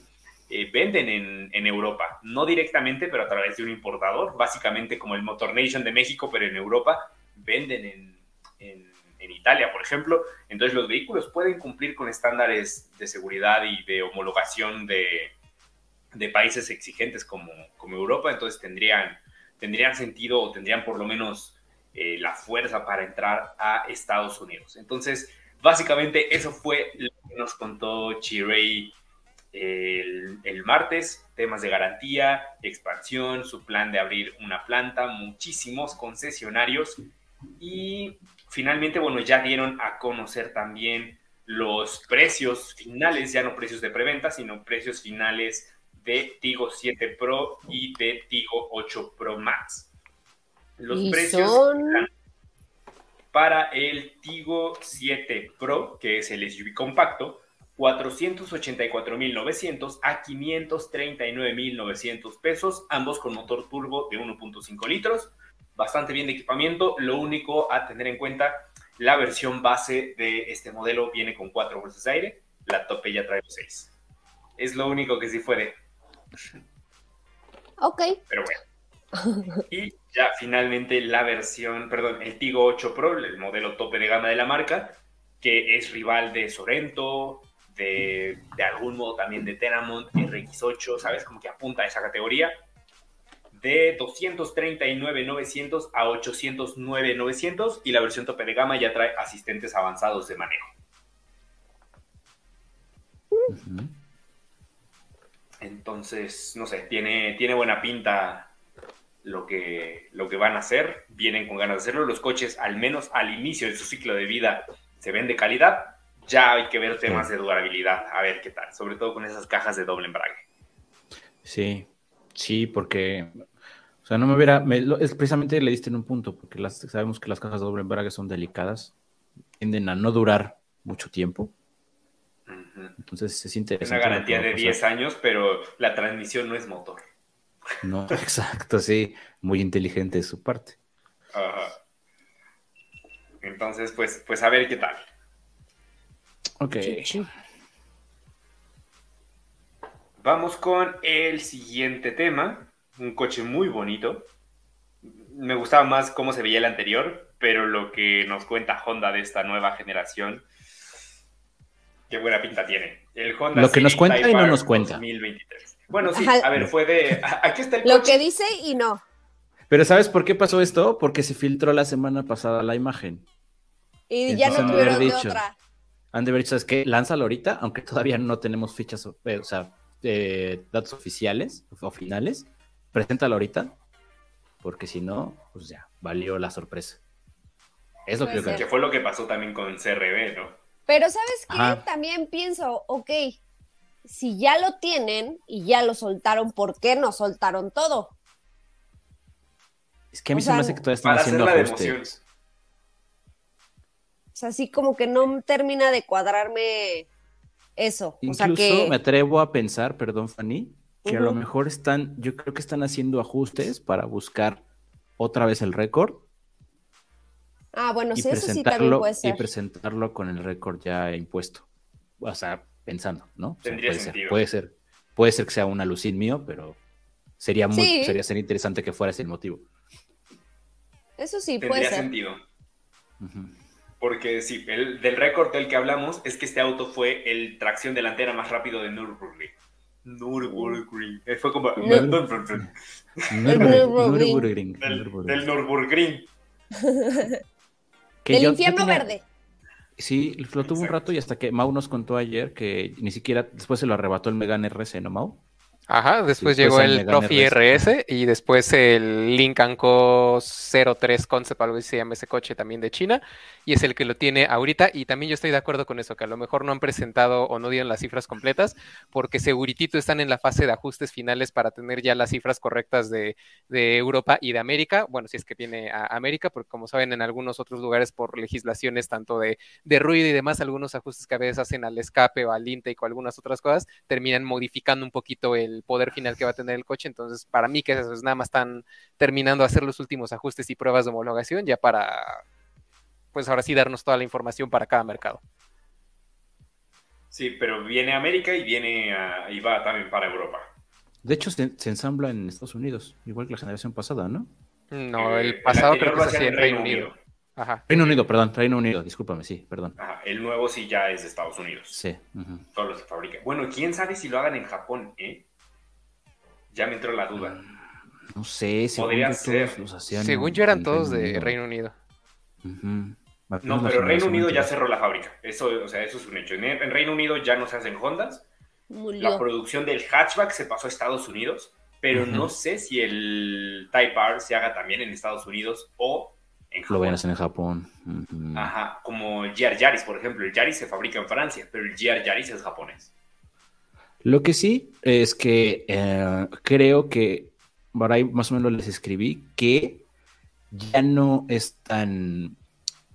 Eh, venden en, en, Europa, no directamente, pero a través de un importador, básicamente como el Motor Nation de México, pero en Europa, venden en, en en Italia, por ejemplo. Entonces los vehículos pueden cumplir con estándares de seguridad y de homologación de, de países exigentes como, como Europa, entonces tendrían, tendrían sentido o tendrían por lo menos eh, la fuerza para entrar a Estados Unidos. Entonces, básicamente eso fue lo que nos contó Chirey el, el, martes, temas de garantía, expansión, su plan de abrir una planta, muchísimos concesionarios y finalmente, bueno, ya dieron a conocer también los precios finales, ya no precios de preventa, sino precios finales de Tigo 7 Pro y de Tigo 8 Pro Max. Los precios para el Tigo 7 Pro, que es el SUV compacto, 484.900 a 539.900 pesos, ambos con motor turbo de 1.5 litros. Bastante bien de equipamiento. Lo único a tener en cuenta, la versión base de este modelo viene con 4 bolsas de aire, la tope ya trae 6. Es lo único que sí fue Ok. Pero bueno. Y ya finalmente la versión, perdón, el Tigo 8 Pro, el modelo tope de gama de la marca, que es rival de Sorento, de, algún modo también de Tenamont, RX8, ¿sabes? Como que apunta a esa categoría. De 239.900 a 809.900 y la versión tope de gama ya trae asistentes avanzados de manejo. Entonces, no sé, tiene, tiene buena pinta lo que, lo que van a hacer. Vienen con ganas de hacerlo. Los coches, al menos al inicio de su ciclo de vida, se ven de calidad ya hay que ver temas de durabilidad, a ver qué tal, sobre todo con esas cajas de doble embrague. Sí, sí, porque, o sea, no me hubiera, es, precisamente le diste en un punto, porque las, sabemos que las cajas de doble embrague son delicadas, tienden a no durar mucho tiempo. Entonces es interesante. Una garantía de 10 años, pero la transmisión no es motor. No, exacto, sí, muy inteligente de su parte. Ajá. Entonces, pues, pues a ver qué tal. Ok. Vamos con el siguiente tema. Un coche muy bonito. Me gustaba más cómo se veía el anterior, pero lo que nos cuenta Honda de esta nueva generación, qué buena pinta tiene. El Honda lo que nos cuenta y no nos cuenta. 2023. Bueno, sí, a ver, fue de. Aquí está el Lo que dice y no. Pero ¿sabes por qué pasó esto? Porque se filtró la semana pasada la imagen. Y ya no tuvieron de otra han de haber dicho, ¿sabes qué? Lánzalo ahorita, aunque todavía no tenemos fichas, eh, o sea, eh, datos oficiales o finales. Preséntalo ahorita, porque si no, pues ya, valió la sorpresa. Es lo que, que fue lo que pasó también con CRB, ¿no? Pero ¿sabes qué? También pienso, ok, si ya lo tienen y ya lo soltaron, ¿por qué no soltaron todo? Es que a mí se me hace que todavía están haciendo ajustes. O sea, así como que no termina de cuadrarme eso. Incluso o sea me atrevo a pensar, perdón, Fanny, que a lo mejor están, yo creo que están haciendo ajustes para buscar otra vez el récord. Ah, bueno, sí, eso sí también puede ser. Y presentarlo con el récord ya impuesto. O sea, pensando, ¿no? Tendría puede sentido. Ser, puede ser, puede ser que sea un alucín mío, pero sería muy, sería ser interesante que fuera ese el motivo. Eso sí, puede ser. sentido. Porque sí, el, del récord del que hablamos es que este auto fue el tracción delantera más rápido de Nürburgring. Nürburgring. Eh, fue como... Nürburgring. Del Nürburgring. El infierno verde. Sí, lo tuvo un rato y hasta que Mau nos contó ayer que ni siquiera después se lo arrebató el Megane RC, ¿no, Mau? Ajá, después, llegó el Trophy RS y después el Lincoln Co 03 Concept, algo así se llama ese coche también de China, y es el que lo tiene ahorita. Y también yo estoy de acuerdo con eso, que a lo mejor no han presentado o no dieron las cifras completas, porque seguritito están en la fase de ajustes finales para tener ya las cifras correctas de, Europa y de América. Bueno, si es que viene a América, porque como saben, en algunos otros lugares por legislaciones, tanto de, de ruido y demás, algunos ajustes que a veces hacen al escape o al intake o algunas otras cosas, terminan modificando un poquito el poder final que va a tener el coche. Entonces, para mí que eso es nada más están terminando de hacer los últimos ajustes y pruebas de homologación ya para, pues ahora sí, darnos toda la información para cada mercado. Sí, pero viene a América y viene y va también para Europa. De hecho, se, ensambla en Estados Unidos, igual que la generación pasada, ¿no? No, el pasado creo que se hacía en Reino Unido. Reino Unido, perdón, Reino Unido, discúlpame, sí, perdón. el nuevo sí ya es de Estados Unidos. Sí. Todos los que fabrican. Bueno, quién sabe si lo hagan en Japón, ¿eh? Ya me entró la duda. No sé, según Podría ser. Según yo eran todos de Reino Unido. No, pero Reino Unido ya cerró la fábrica. Eso, o sea, eso es un hecho. En, Reino Unido ya no se hacen Hondas la producción del hatchback se pasó a Estados Unidos, pero no sé si el Type R se haga también en Estados Unidos o en Japón. Lo ven en Japón. Ajá, como el GR Yaris, por ejemplo. El Yaris se fabrica en Francia, pero el GR Yaris es japonés. Lo que sí es que eh, creo que por ahí más o menos les escribí que ya no es tan,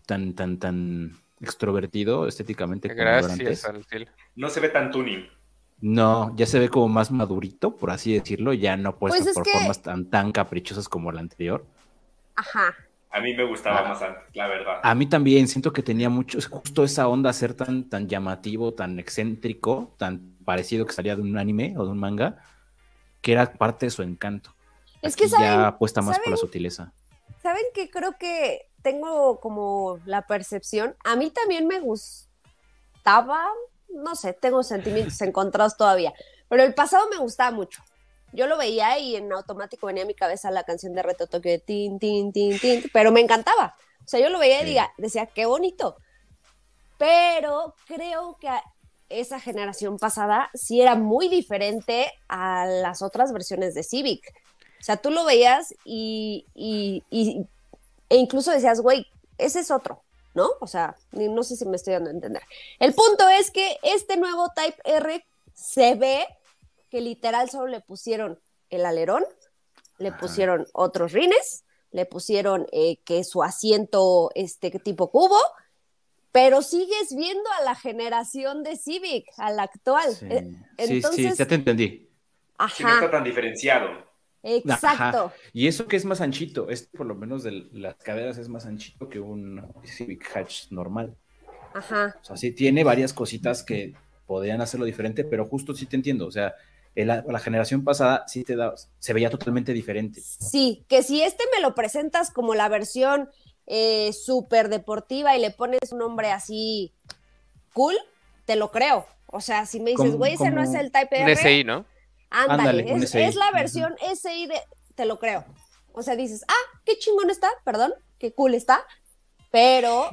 tan, tan, tan extrovertido estéticamente como Gracias, antes. No se ve tan tuning. No, ya se ve como más madurito, por así decirlo, ya no puede pues por formas tan, tan caprichosas como la anterior. Ajá. A mí me gustaba ah. más antes, la verdad. A mí también, siento que tenía mucho, justo esa onda, ser tan, tan llamativo, tan excéntrico, tan parecido que salía de un anime o de un manga, que era parte de su encanto. Es que ya apuesta más por la sutileza. ¿Saben que creo que tengo como la percepción? A mí también me gustaba, no sé, tengo sentimientos encontrados todavía, pero el pasado me gustaba mucho. Yo lo veía y en automático venía a mi cabeza la canción de Reto Tokio de tin, tin, tin, tin, pero me encantaba. O sea, yo lo veía y decía, qué bonito. Pero creo que esa generación pasada sí era muy diferente a las otras versiones de Civic. O sea, tú lo veías y, y, y e incluso decías, güey, ese es otro. ¿no? O sea, no sé si me estoy dando a entender. El punto es que este nuevo Type R se ve que literal solo le pusieron el alerón, le pusieron otros rines, le pusieron eh, que su asiento este tipo cubo, pero sigues viendo a la generación de Civic, a la actual. Sí, Entonces, sí, sí, ya te entendí. Ajá. no está tan diferenciado. Exacto. Y eso que es más anchito, es por lo menos de las caderas es más anchito que un Civic Hatch normal. Ajá. O sea, sí tiene varias cositas que podrían hacerlo diferente, pero justo sí te entiendo. O sea, la, la, generación pasada sí te da, se veía totalmente diferente. Sí, que si este me lo presentas como la versión eh, súper deportiva y le pones un nombre así cool, te lo creo. O sea, si me dices, güey, ese no es el Type R. DSI, ¿no? Ándale, es, la versión SI de, te lo creo. O sea, dices, ah, qué chingón está, perdón, qué cool está, pero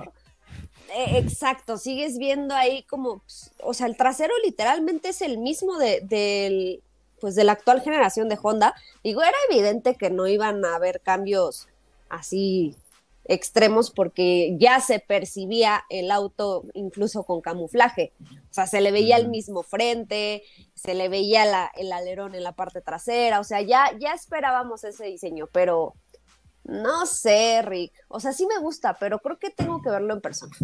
eh, exacto, sigues viendo ahí como, pues, o sea, el trasero literalmente es el mismo de, del, pues de la actual generación de Honda. Digo, era evidente que no iban a haber cambios así extremos porque ya se percibía el auto incluso con camuflaje. O sea, se le veía el mismo frente, se le veía la, el alerón en la parte trasera, o sea, ya, ya esperábamos ese diseño, pero no sé, Rick. O sea, sí me gusta, pero creo que tengo que verlo en persona.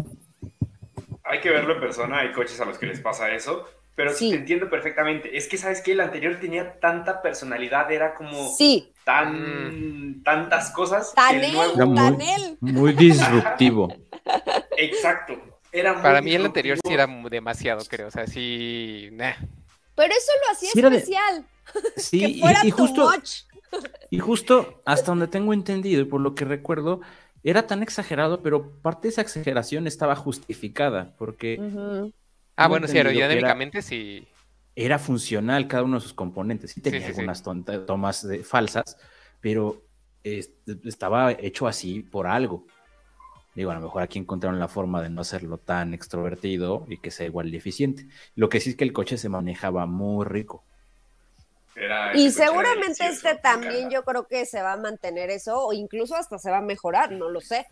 Hay que verlo en persona, hay coches a los que les pasa eso, pero sí. te entiendo perfectamente. Es que, ¿sabes que El anterior tenía tanta personalidad, era como sí. Tan, tantas cosas. Tan él, tan él. Muy disruptivo. Exacto. Era Para mí el anterior sí era demasiado, creo. O sea, sí... Pero eso lo hacía especial. Sí, y, justo... Y justo hasta donde tengo entendido y por lo que recuerdo, era tan exagerado, pero parte de esa exageración estaba justificada, porque... Ah, bueno, sí, aerodinámicamente sí. Era funcional cada uno de sus componentes. Sí tenía algunas tomas falsas, pero estaba hecho así por algo. Digo, a lo mejor aquí encontraron la forma de no hacerlo tan extrovertido y que sea igual de eficiente. Lo que sí es que el coche se manejaba muy rico. y seguramente este también yo creo que se va a mantener eso o incluso hasta se va a mejorar, no lo sé.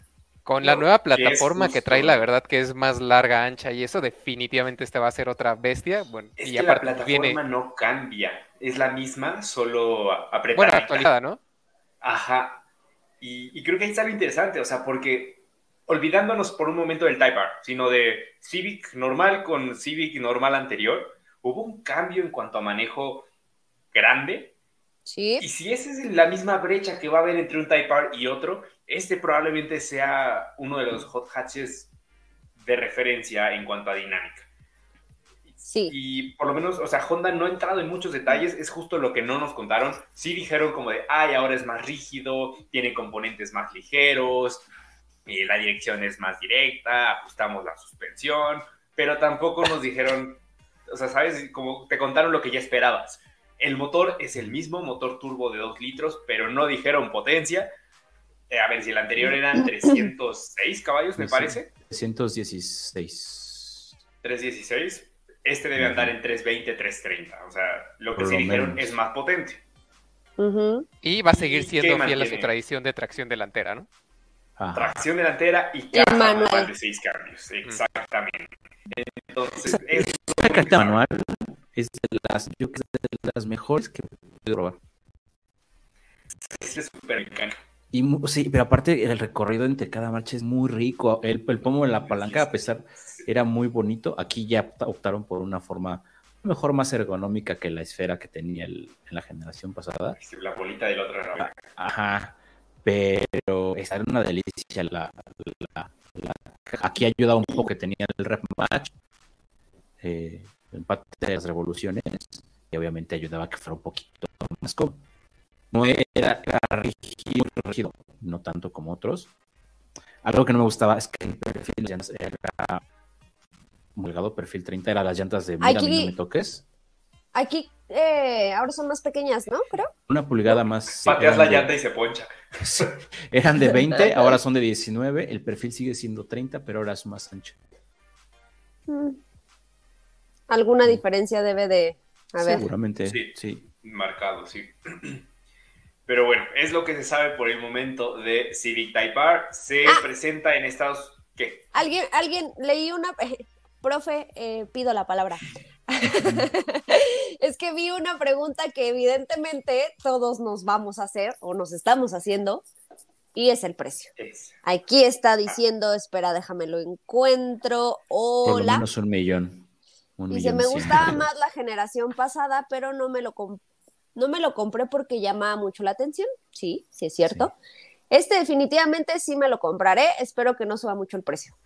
Con la nueva plataforma que trae, la verdad que es más larga, ancha y eso definitivamente este va a ser otra bestia. Bueno, es y que la plataforma no cambia, es la misma, solo apretada. Bueno, actualizada, ¿no? Ajá. Y, y, creo que ahí está lo interesante, o sea, porque olvidándonos por un momento del Type R, sino de Civic normal con Civic normal anterior, hubo un cambio en cuanto a manejo grande y si esa es la misma brecha que va a haber entre un Type R y otro, este probablemente sea uno de los hot hatches de referencia en cuanto a dinámica. Sí. Y por lo menos, o sea, Honda no ha entrado en muchos detalles, es justo lo que no nos contaron. Sí dijeron como de, ay, ahora es más rígido, tiene componentes más ligeros, y la dirección es más directa, ajustamos la suspensión, pero tampoco nos dijeron, o sea, ¿sabes? Como te contaron lo que ya esperabas el motor es el mismo, motor turbo de 2 litros, pero no dijeron potencia. Eh, a ver, si el anterior eran 306 caballos, me parece. 316. 316. este debe andar en 320, 330. O sea, lo que sí dijeron es más potente. Y va a seguir siendo fiel a su tradición de tracción delantera, ¿no? Tracción delantera y caja manual de seis cambios. Exactamente. Entonces, es manual es de las, yo creo que es de las mejores que he probar. Es súper y, sí, pero aparte el recorrido entre cada marcha es muy rico. El, el pomo de la palanca, a pesar, era muy bonito. Aquí ya optaron por una forma mejor más ergonómica que la esfera que tenía el, en la generación pasada. La bolita del otro ah, Ajá, pero esa era una delicia. La, aquí ayuda un poco que tenía el rep match, eh, el empate de las revoluciones, y obviamente ayudaba a que fuera un poquito más cómodo no era, rígido, no tanto como otros. Algo que no me gustaba es que el perfil era holgado, perfil 30, era las llantas de mira, aquí, no me toques. Aquí eh, ahora son más pequeñas, ¿no? Creo. Una pulgada más. Pateas la llanta y se poncha. eran de 20, ahora son de 19. El perfil sigue siendo 30, pero ahora es más ancho. Mm. ¿Alguna diferencia debe de haber? Seguramente, sí. sí. Marcado, sí. Pero bueno, es lo que se sabe por el momento de Civic Type R. Se ah. presenta en Estados... ¿Qué? Alguien, alguien, leí una... profe, eh, pido la palabra. es que vi una pregunta que evidentemente todos nos vamos a hacer o nos estamos haciendo y es el precio. Aquí está diciendo, espera, déjame lo encuentro. Hola. Por lo menos un millón. Dice, me gustaba más la generación pasada, pero no me lo compré no me lo compré porque llamaba mucho la atención, sí, sí es cierto. Este definitivamente sí me lo compraré, espero que no suba mucho el precio.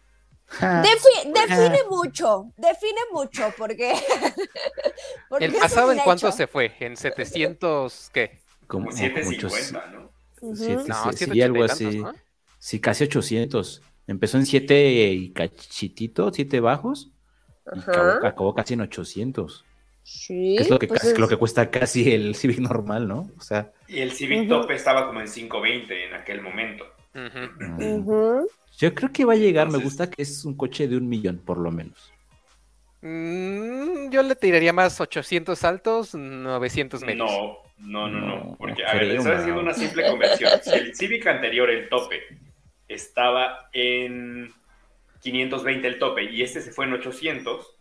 define mucho, define mucho, porque... ¿El pasado en cuánto se fue? ¿En 700 qué? Como 750, ¿no? no, sí, algo así. Sí, casi 800. Empezó en 7 y cachitito, 7 bajos, y acabó casi en 800 es lo que, pues lo que cuesta casi el Civic normal, ¿no? O sea. Y el Civic top estaba como en 520 en aquel momento. Yo creo que va a llegar, me gusta que es un coche de un millón, por lo menos. Mm, yo le tiraría más 800 altos, 900 medios. No, no, no, no. Porque, a ver, estoy haciendo una simple conversión. Si el Civic anterior, el tope, estaba en 520 el tope y este se fue en 800,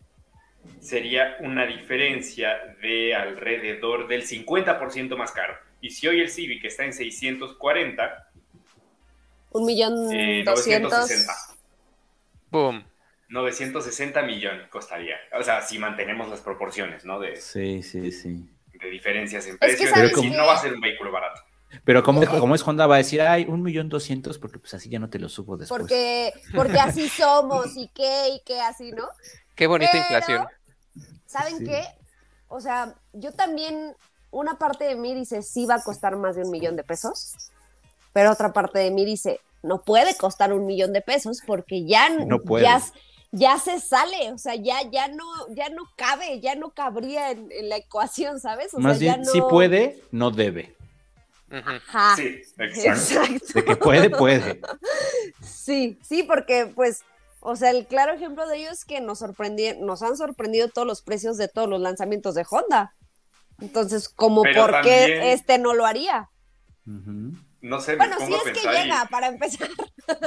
sería una diferencia de alrededor del 50% más caro. Y si hoy el Civic está en 640, un millón eh, 960. Boom. 960 millones costaría. O sea, si mantenemos las proporciones, ¿no? De, sí, sí, sí. De diferencias en precios. Pero no va a ser un vehículo barato. Pero como, como es Honda, va a decir, ay, un millón doscientos, porque pues así ya no te lo subo después. Porque, porque así somos, y qué, y qué, así, ¿no? Qué bonita inflación. ¿Saben qué? O sea, yo también, una parte de mí dice, sí va a costar más de un millón de pesos, pero otra parte de mí dice, no puede costar un millón de pesos porque ya, no ya, ya, se sale, o sea, ya, ya, no, ya no cabe, ya no cabría en, la ecuación, ¿sabes? más bien, si puede, no debe. Ajá. Sí, exacto. De que puede, puede. Sí, sí, porque pues o sea, el claro ejemplo de ello es que nos nos han sorprendido todos los precios de todos los lanzamientos de Honda. Entonces, como por qué este no lo haría? No sé, bueno, si es que llega, para empezar.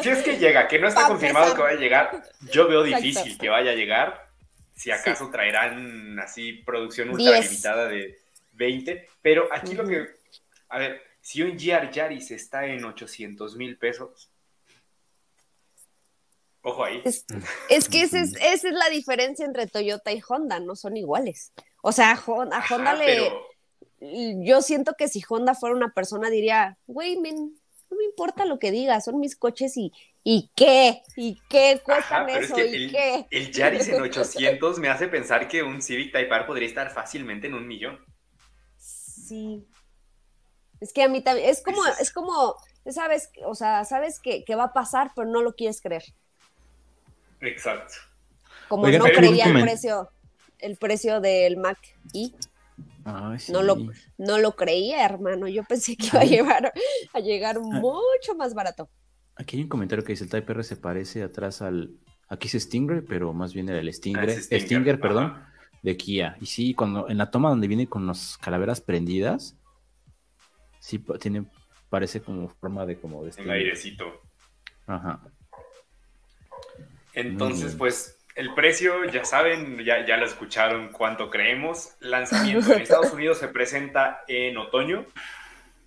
Si es que llega, que no está confirmado que vaya a llegar, yo veo difícil que vaya a llegar. Si acaso traerán así producción ultra limitada de 20. Pero aquí lo que. A ver, si un GR Yaris está en 800 mil pesos, Ojo ahí. Es, que esa es, la diferencia entre Toyota y Honda, no son iguales. O sea, a Honda, le... Yo siento que si Honda fuera una persona diría, güey, no me importa lo que digas, son mis coches y, ¿y qué? ¿Y qué cuestan eso? ¿Y el, qué? El Yaris en 800 me hace pensar que un Civic Type R podría estar fácilmente en un millón. Sí. Es que a mí también, es como, es como, sabes, o sea, sabes que, que va a pasar, pero no lo quieres creer. Exacto. Como no creía el precio, el precio del Mac y no, lo, no lo creía, hermano. Yo pensé que iba a, llevar, a llegar ah. mucho más barato. Aquí hay un comentario que dice: el Type R se parece atrás al. Aquí es Stinger, pero más bien era el Stinger. Ah, Stinger, perdón. de Kia. Y sí, cuando en la toma donde viene con las calaveras prendidas, sí tiene, parece como forma de como de. Un airecito. Ajá. Entonces, pues, el precio, ya saben, ya, ya lo escucharon cuánto creemos. Lanzamiento en Estados Unidos se presenta en otoño,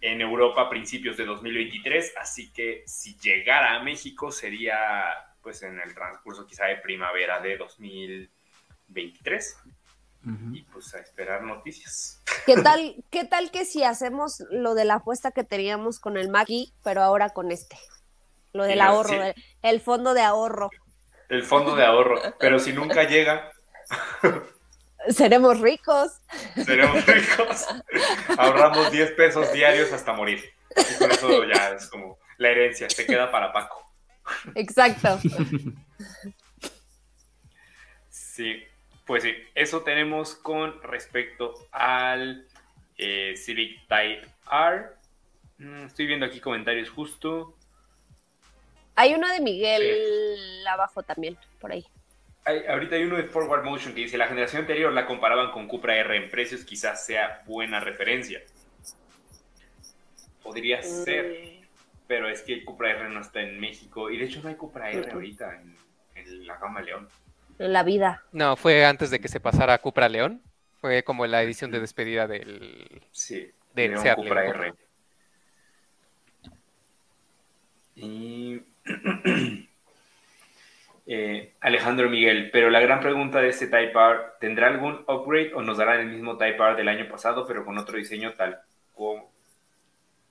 en Europa a principios de 2023, así que si llegara a México sería pues en el transcurso quizá de primavera de 2023 y pues a esperar noticias. ¿Qué tal, ¿Qué tal que si hacemos lo de la apuesta que teníamos con el Maki, pero ahora con este? Lo del ahorro, el, fondo de ahorro. El fondo de ahorro, pero si nunca llega. Seremos ricos. Seremos ricos. Ahorramos 10 pesos diarios hasta morir. Y con eso ya es como la herencia, se queda para Paco. Exacto. Sí, pues sí, eso tenemos con respecto al eh, Civic Type R. Mm, estoy viendo aquí comentarios justo. Hay uno de Miguel abajo también, por ahí. ahorita hay uno de Forward Motion que dice, la generación anterior la comparaban con Cupra R en precios, quizás sea buena referencia. Podría mm. ser, pero es que el Cupra R no está en México y de hecho no hay Cupra R ahorita en, en la gama León en la vida. No, fue antes de que se pasara a Cupra León. Fue como la edición de despedida del, sí, del Cupra R. Y eh, Alejandro Miguel, pero la gran pregunta de este Type R, ¿tendrá algún upgrade o nos darán el mismo Type R del año pasado, pero con otro diseño tal como,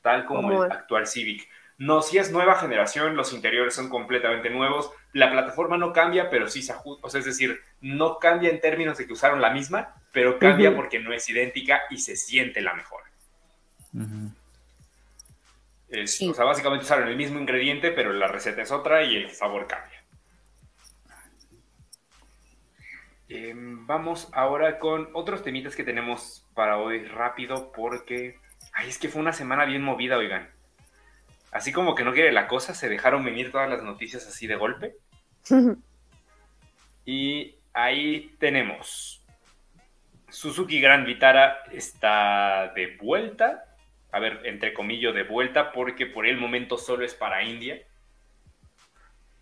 tal como el actual Civic? No, si es nueva generación, los interiores son completamente nuevos, la plataforma no cambia, pero sí se ajusta, o sea, es decir, no cambia en términos de que usaron la misma, pero cambia porque no es idéntica y se siente la O sea, básicamente usaron el mismo ingrediente, pero la receta es otra y el sabor cambia. Em, vamos ahora con otros temitas que tenemos para hoy rápido porque... Ay, es que fue una semana bien movida, oigan así como que no quiere la cosa, se dejaron venir todas las noticias así de golpe. y ahí tenemos. Suzuki Grand Vitara está de vuelta. A ver, entre comillas, de vuelta, porque por el momento solo es para India.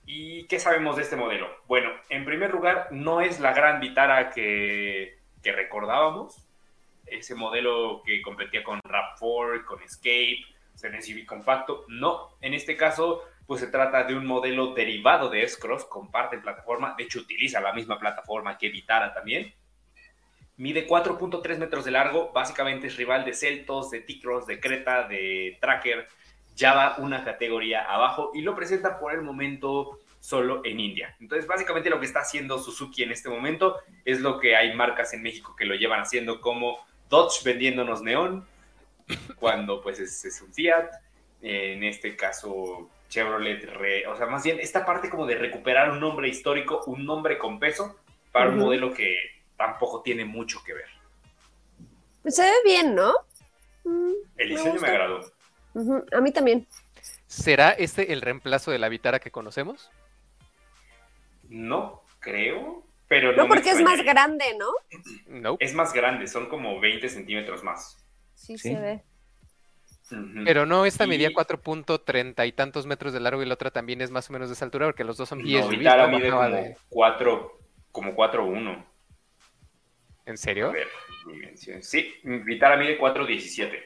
¿Y qué sabemos de este modelo? Bueno, en primer lugar, no es la Grand Vitara que, que recordábamos. Ese modelo que competía con RAV4, con Escape, en SUV compacto. No, en este caso, pues se trata de un modelo derivado de S-Cross, comparte plataforma, de hecho utiliza la misma plataforma que Vitara también. Mide 4.3 metros de largo, básicamente es rival de Celtos, de T-Cross, de Creta, de Tracker, ya va una categoría abajo y lo presenta por el momento solo en India. Entonces, básicamente lo que está haciendo Suzuki en este momento es lo que hay marcas en México que lo llevan haciendo como Dodge vendiéndonos neón, cuando pues es, un Fiat, en este caso Chevrolet, o sea, más bien esta parte como de recuperar un nombre histórico, un nombre con peso, para un modelo que tampoco tiene mucho que ver. Se ve bien, ¿no? Mm, el diseño me, agradó. A mí también. ¿Será este el reemplazo de la Vitara que conocemos? No, creo, pero no. No, porque es más grande, ¿no? No. Es más grande, son como 20 centímetros más sí, se ve. Pero no, esta medía 4.30 y tantos metros de largo y la otra también es más o menos de esa altura porque los dos son pies. No, Vitara mide como, de... 4, como 4.1. ¿En serio? A ver, Sí, Vitara mide 4.17.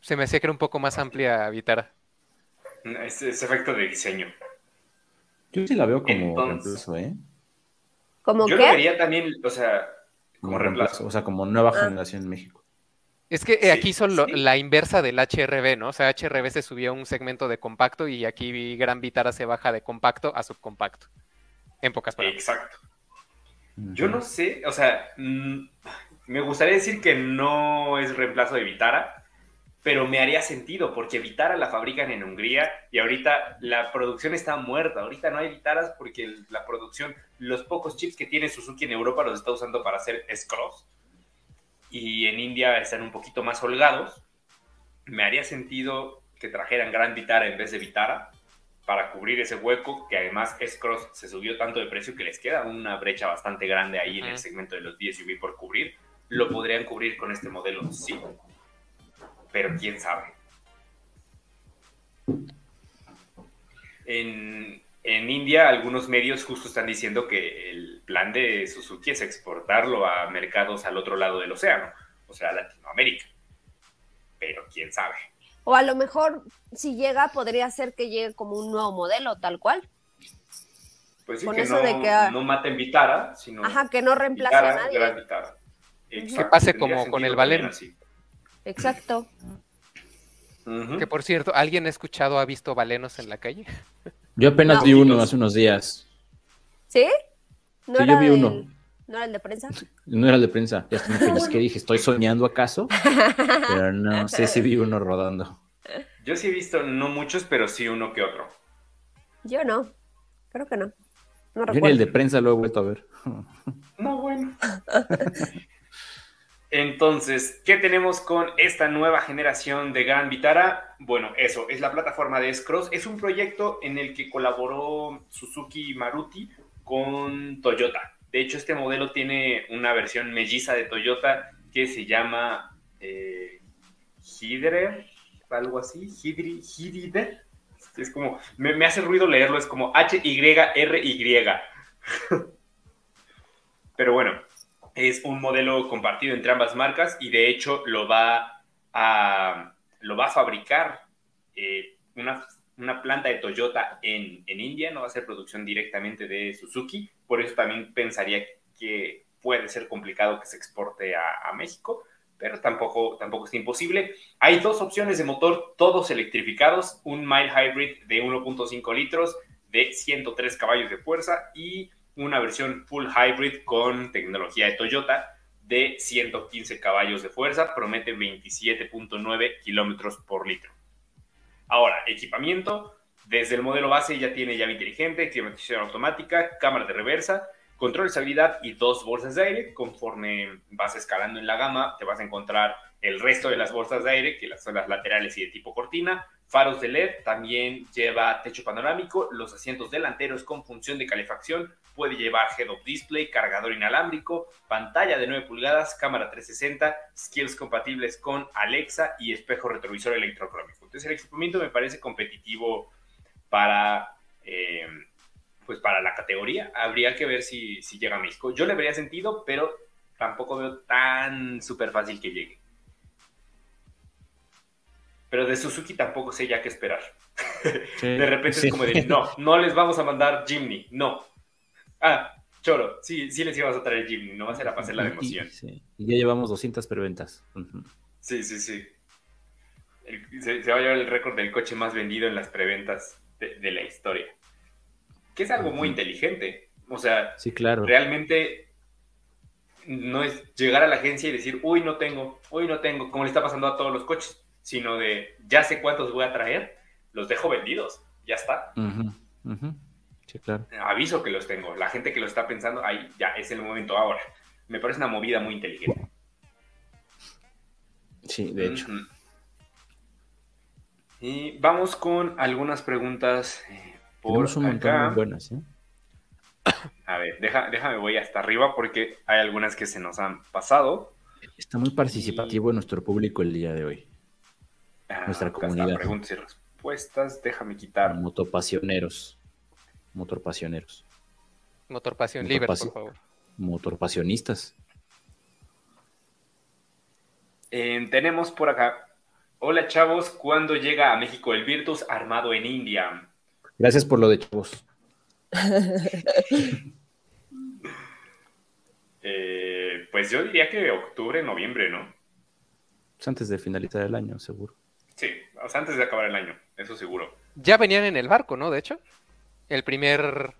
Se me hacía que era un poco más amplia Vitara. Es, efecto de diseño. Yo sí la veo como reemplazo, ¿eh? ¿Como Yo qué? lo vería también, o sea, como, reemplazo. O sea, como nueva ah. generación en México. Es que eh, aquí son la inversa del HRB, ¿no? O sea, HRB se subió a un segmento de compacto y aquí Gran Vitara se baja de compacto a subcompacto. En pocas palabras. Exacto. Yo no sé, o sea, me gustaría decir que no es reemplazo de Vitara, pero me haría sentido porque Vitara la fabrican en Hungría y ahorita la producción está muerta. Ahorita no hay Vitaras porque la producción, los pocos chips que tiene Suzuki en Europa los está usando para hacer S-Cross y en India están un poquito más holgados. Me haría sentido que trajeran Gran Vitara en vez de Vitara, para cubrir ese hueco, que además S-Cross se subió tanto de precio que les queda una brecha bastante grande ahí en el segmento de los 10 SUV por cubrir, lo podrían cubrir con este modelo, sí. Pero quién sabe. En, en India, algunos medios justo están diciendo que el plan de Suzuki es exportarlo a mercados al otro lado del océano, o sea, Latinoamérica. Pero quién sabe. O a lo mejor, si llega, podría ser que llegue como un nuevo modelo, tal cual. Pues sí, que, no, de que ah, no maten Vitara, sino. Ajá, que no reemplace a nadie. Que pase como con el Valeno. Exacto. Que por cierto, ¿alguien ha escuchado, ha visto balenos en la calle? Yo apenas vi uno hace unos días. ¿Sí? ¿No sí, yo vi uno. ¿No era el de prensa? No era el de prensa. Ya me que dije, ¿estoy soñando acaso? Pero no, sé si vi uno rodando. Yo sí he visto, no muchos, pero sí uno que otro. Yo no. Creo que no. no Yo ni el de prensa lo he vuelto a ver. No, bueno. Entonces, ¿qué tenemos con esta nueva generación de Gran Vitara? Bueno, eso, es la plataforma de S-Cross. Es un proyecto en el que colaboró Suzuki Maruti con Toyota. De hecho, este modelo tiene una versión melliza de Toyota que se llama eh, Hydrer, algo así, Hydrider. Es como, me, hace ruido leerlo, es como H-Y-R-Y. Pero bueno, es un modelo compartido entre ambas marcas y de hecho lo va a, lo va a fabricar eh, una, planta de Toyota en, India, no va a ser producción directamente de Suzuki, por eso también pensaría que puede ser complicado que se exporte a, México, pero tampoco, tampoco es imposible. Hay dos opciones de motor, todos electrificados, un mild hybrid de 1.5 litros de 103 caballos de fuerza y una versión full hybrid con tecnología de Toyota de 115 caballos de fuerza, promete 27.9 kilómetros por litro. Ahora, equipamiento, desde el modelo base ya tiene llave inteligente, climatización automática, cámara de reversa, control de estabilidad y dos bolsas de aire. Conforme vas escalando en la gama, te vas a encontrar el resto de las bolsas de aire, que son las laterales y de tipo cortina, faros de LED, también lleva techo panorámico, los asientos delanteros con función de calefacción, puede llevar head-up display, cargador inalámbrico, pantalla de 9 pulgadas, cámara 360, skills compatibles con Alexa y espejo retrovisor electrocrómico. Entonces el equipamiento me parece competitivo para, eh, pues para la categoría. Habría que ver si, si llega a México. Yo le vería sentido, pero tampoco veo tan súper fácil que llegue. Pero de Suzuki tampoco sé ya qué esperar. de repente es como de, no, no les vamos a mandar Jimny, no. Ah, choro, sí, sí les íbamos a traer Jimny, no va a ser a pasar la emoción. Y, ya llevamos 200 preventas. Sí, sí, sí. se, va a llevar el récord del coche más vendido en las preventas de, la historia. Que es algo muy inteligente. O sea, sí, claro. realmente no es llegar a la agencia y decir, uy, no tengo, uy, no tengo, como le está pasando a todos los coches sino de ya sé cuántos voy a traer, los dejo vendidos, ya está. Sí, claro. Aviso que los tengo. La gente que lo está pensando, ahí ya es el momento ahora. Me parece una movida muy inteligente. Sí, de hecho. Y vamos con algunas preguntas eh, por un acá. Muy buenas, ¿eh? A ver, déjame, voy hasta arriba porque hay algunas que se nos han pasado. Está muy participativo nuestro público el día de hoy nuestra comunidad. preguntas y respuestas, déjame quitar. Motopasioneros. Motorpasioneros. Motorpasión libre, por favor. Motorpasionistas. Eh, tenemos por acá. Hola chavos, ¿cuándo llega a México el Virtus armado en India? Gracias por lo de chavos. Eh, pues yo diría que octubre, noviembre, ¿no? Pues antes de finalizar el año, seguro. Sí, o sea, antes de acabar el año, eso seguro. Ya venían en el barco, ¿no? De hecho, el primer...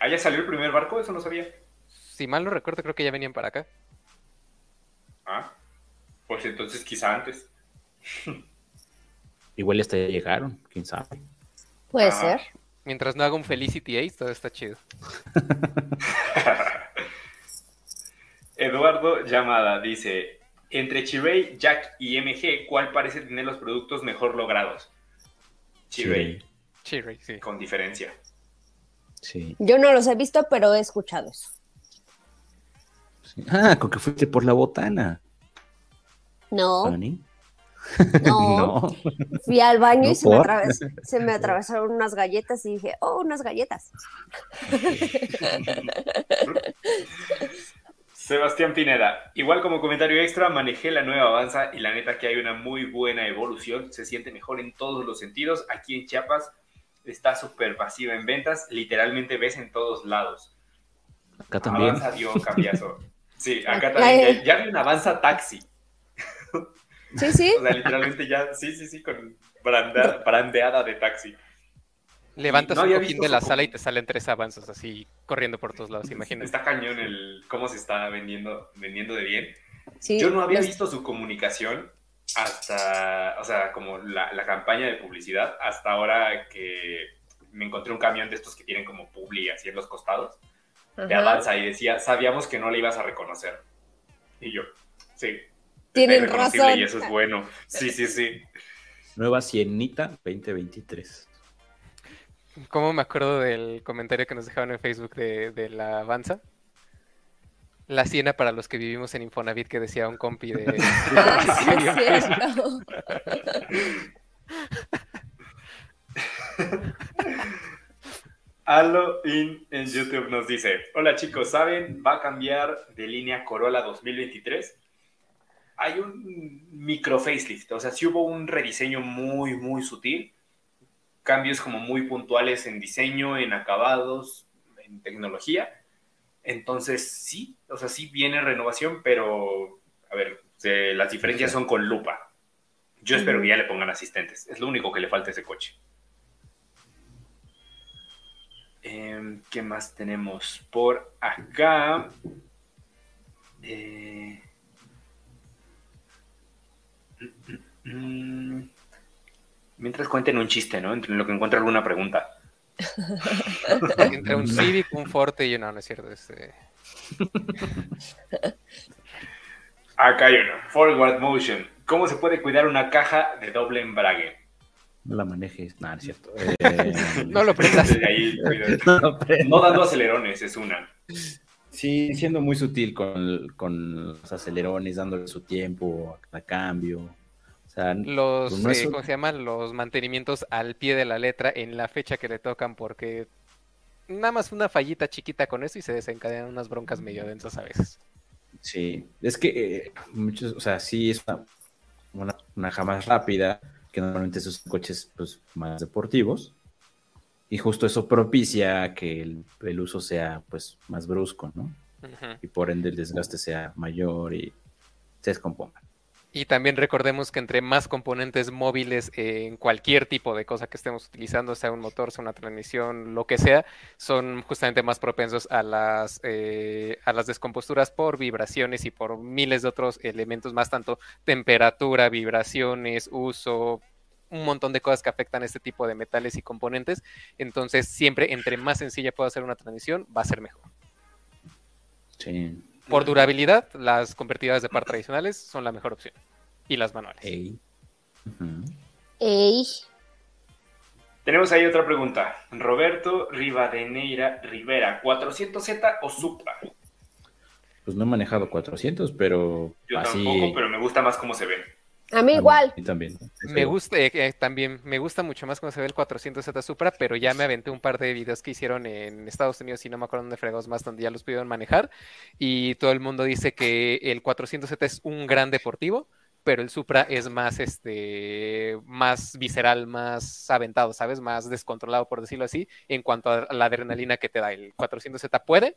¿Ah, ya salió el primer barco? Eso no sabía. Si mal no recuerdo, creo que ya venían para acá. Ah, pues entonces quizá antes. Igual hasta ya llegaron, quién sabe. Puede ah. ser. Mientras no haga un Felicity Ace, todo está chido. Eduardo Llamada dice, entre Chiray, Jack y MG, ¿cuál parece tener los productos mejor logrados? Chiray. Chery, sí. Con diferencia. Sí. Yo no los he visto, pero he escuchado eso. sí. Ah, con que fuiste por la botana. No. no. No. Fui al baño No, y se me, ¿por? atraves- se me atravesaron unas galletas y dije, oh, unas galletas. Sebastián Pineda, igual como comentario extra, manejé la nueva Avanza y la neta que hay una muy buena evolución, se siente mejor en todos los sentidos. Aquí en Chiapas está súper pasiva en ventas, literalmente ves en todos lados. Acá también. Avanza dio un cambiazo. Sí, acá también ya, ya vi una Avanza taxi. Sí, sí. O sea, literalmente ya, sí, sí, sí, con branda- brandeada de taxi. Levantas No un había cojín de la su- sala y te salen tres avanzas así corriendo por todos lados, imagínate. Está cañón el cómo se está vendiendo, vendiendo de bien. sí Yo no había los- visto su comunicación hasta, o sea, como la, la campaña de publicidad, hasta ahora que me encontré un camión de estos que tienen como publi así en los costados, de Ajá. Avanza, y decía, sabíamos que no le ibas a reconocer. Y yo, sí. Tienen razón. Y eso es bueno. Sí, sí, sí. Nueva Cienita 2023. ¿Cómo me acuerdo del comentario que nos dejaron en Facebook de, de la Avanza? La siena para los que vivimos en Infonavit que decía un compi de... Ah, sí, es cierto. Halo in en YouTube nos dice, hola chicos, ¿saben? Va a cambiar de línea Corolla 2023. Hay un micro facelift, o sea, sí hubo un rediseño muy, muy sutil. Cambios como muy puntuales en diseño, en acabados, en tecnología. Entonces, sí, o sea, sí viene renovación, pero, a ver, se- las diferencias son con lupa. Yo espero que ya le pongan asistentes. Es lo único que le falta a ese coche. Em, ¿Qué más tenemos por acá? Eh, mm. Mientras cuenten un chiste, ¿no? Entre lo que encuentro alguna pregunta. Entre un Civic, un Forte y no, no es cierto. Este... Acá hay uno. Forward motion. ¿Cómo se puede cuidar una caja de doble embrague? No la manejes. Nada, es cierto. Eh, No lo prendas. Ahí, no No dando acelerones, es una. Sí, siendo muy sutil con, con los acelerones, dándole su tiempo a cada cambio. O sea, Los, Pues no es eh, ¿cómo se llaman? Los mantenimientos al pie de la letra en la fecha que le tocan porque nada más una fallita chiquita con eso y se desencadenan unas broncas medio densas a veces. Sí, es que eh, muchos, o sea, sí es una, una, una jamás rápida, que normalmente esos coches pues más deportivos, y justo eso propicia que el, el uso sea pues más brusco, ¿no? Y por ende el desgaste sea mayor y se descomponga. Y también recordemos que entre más componentes móviles en cualquier tipo de cosa que estemos utilizando, sea un motor, sea una transmisión, lo que sea, son justamente más propensos a las, eh, a las descomposturas por vibraciones y por miles de otros elementos más, tanto temperatura, vibraciones, uso, un montón de cosas que afectan a este tipo de metales y componentes. Entonces, siempre entre más sencilla pueda ser una transmisión, va a ser mejor. Sí. Por durabilidad, las convertidoras de par tradicionales son la mejor opción. Y las manuales. Ey, Tenemos ahí otra pregunta. Roberto Rivadeneira Rivera, ¿400Z o Supra? Pues no he manejado 400, pero Yo así. tampoco, pero me gusta más cómo se ven. A mí igual. Y también. Me gusta eh, eh, también, me gusta mucho más cómo se ve el 400Z Supra, pero ya me aventé un par de videos que hicieron en Estados Unidos y no me acuerdo dónde fregados más, donde ya los pudieron manejar. Y todo el mundo dice que el 400Z es un gran deportivo, pero el Supra es más, este, más visceral, más aventado, ¿sabes? Más descontrolado, por decirlo así, en cuanto a la adrenalina que te da. El 400Z puede,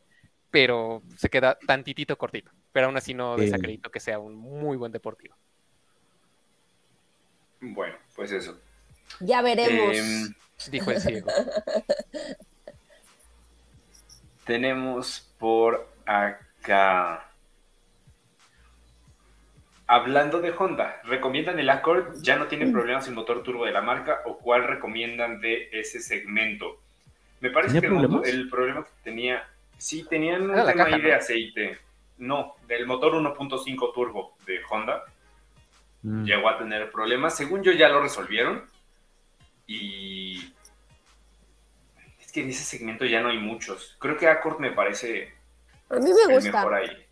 pero se queda tantitito cortito. Pero aún así no desacredito que sea un muy buen deportivo. Bueno, pues eso. Ya veremos. Em, Dijo el ciego. tenemos por acá. Hablando de Honda, ¿recomiendan el Accord? ¿Ya no tiene problemas el motor turbo de la marca? ¿O cuál recomiendan de ese segmento? Me parece ¿Tenía que el, motor- problemas? el problema que tenía... Sí, tenían un tema caja, ahí de aceite. No, del motor 1.5 turbo de Honda. Mm. llegó a tener problemas. Según yo ya lo resolvieron. Y que en ese segmento ya no hay muchos. Creo que Accord me parece A mí me el gusta. mejor ahí.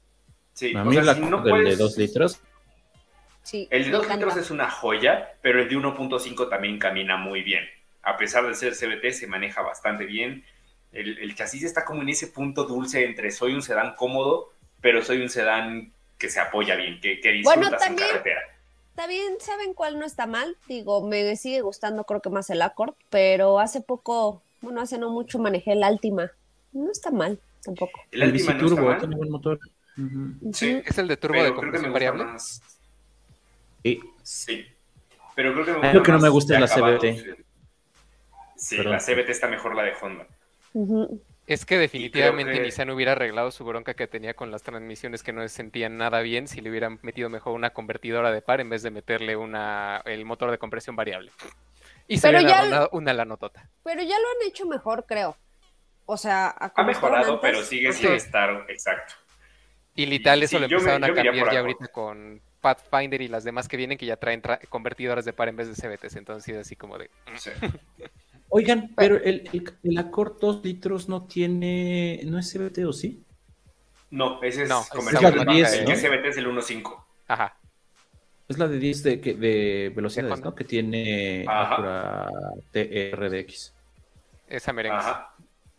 Sí, A o mí sea, el si no del de puedes- 2 litros, Sí, El de me 2 encanta. litros es una joya, pero el de 1.5 también camina muy bien. A pesar de ser CBT, se maneja bastante bien. El, el chasis está como en ese punto dulce entre soy un sedán cómodo, pero soy un sedán que se apoya bien, que, que Bueno, disfrutas también- en carretera. También saben cuál no está mal. Digo, me sigue gustando, creo que más el Accord, pero hace poco, bueno, hace no mucho manejé el Altima. No está mal tampoco. El, el Altima no mal. tiene buen motor. Ujú. Sí, Es el de turbo pero de compresión variable. más. Sí. Sí, pero creo que me gusta lo que no me gusta es la. CVT. Sí, Perdón. la CBT está mejor la de Honda. Ujú. Es que definitivamente que- Nissan hubiera arreglado su bronca que tenía con las transmisiones que no se sentían nada bien si le hubieran metido mejor una convertidora de par en vez de meterle una el motor de compresión variable. Y se Pero hubiera ya- una lanotota. Pero ya lo han hecho mejor, creo. O sea, a Ha mejorado, antes. pero sigue sin estar exacto. Y literal Y eso sí, lo empezaron me a cambiar ya ahorita con Pathfinder y las demás que vienen que ya traen tra- convertidoras de par en vez de CVTs. Entonces sí es así como de... Sí. Oigan, pero el, el, el Accord 2 litros no tiene. ¿No es CBT o sí? No, ese es No, es comercial. la de de marca, 10, el ¿no? que CBT es el 1.5. Ajá. Es la de 10 de, que- de velocidades. ¿no? Que tiene Ajá. Acura TRDX. Esa merengue. Ajá,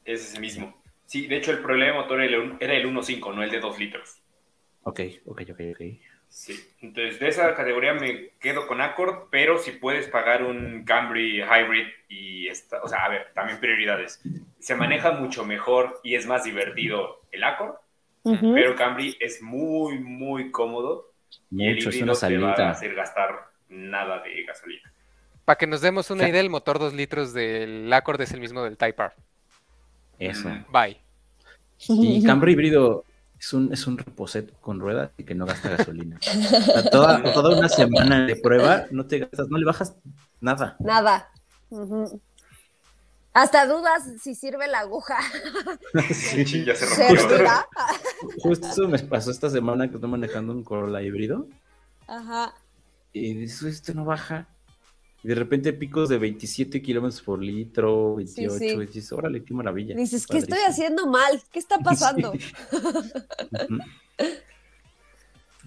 es ese mismo. Sí, de hecho el problema de motor era el- era el 1.5, no el de 2 litros. Ok, ok, ok, ok. Sí, entonces de esa categoría me quedo con Accord, pero si puedes pagar un Camry Hybrid y esta, o sea, a ver, también prioridades. Se maneja mucho mejor y es más divertido el Accord, pero Camry es muy, muy cómodo y el Mucho, es híbrido una te va a hacer gastar nada de gasolina. Para que nos demos una idea, el motor 2 litros del Accord es el mismo del Type R. Eso. Bye. Y Camry híbrido es un, es un reposet con ruedas y que no gasta gasolina. O sea, toda, toda una semana de prueba no te gastas, no le bajas nada. Nada. Hasta dudas si sirve la aguja. Sí, ya se ¿Se rompió. Justo eso me pasó esta semana que estoy manejando un Corolla híbrido Ajá. y dices, esto no baja. Y de repente picos de 27 kilómetros por litro, 28, Sí, sí. y dices, órale, qué maravilla. Dices, ¿qué estoy haciendo mal? ¿Qué está pasando?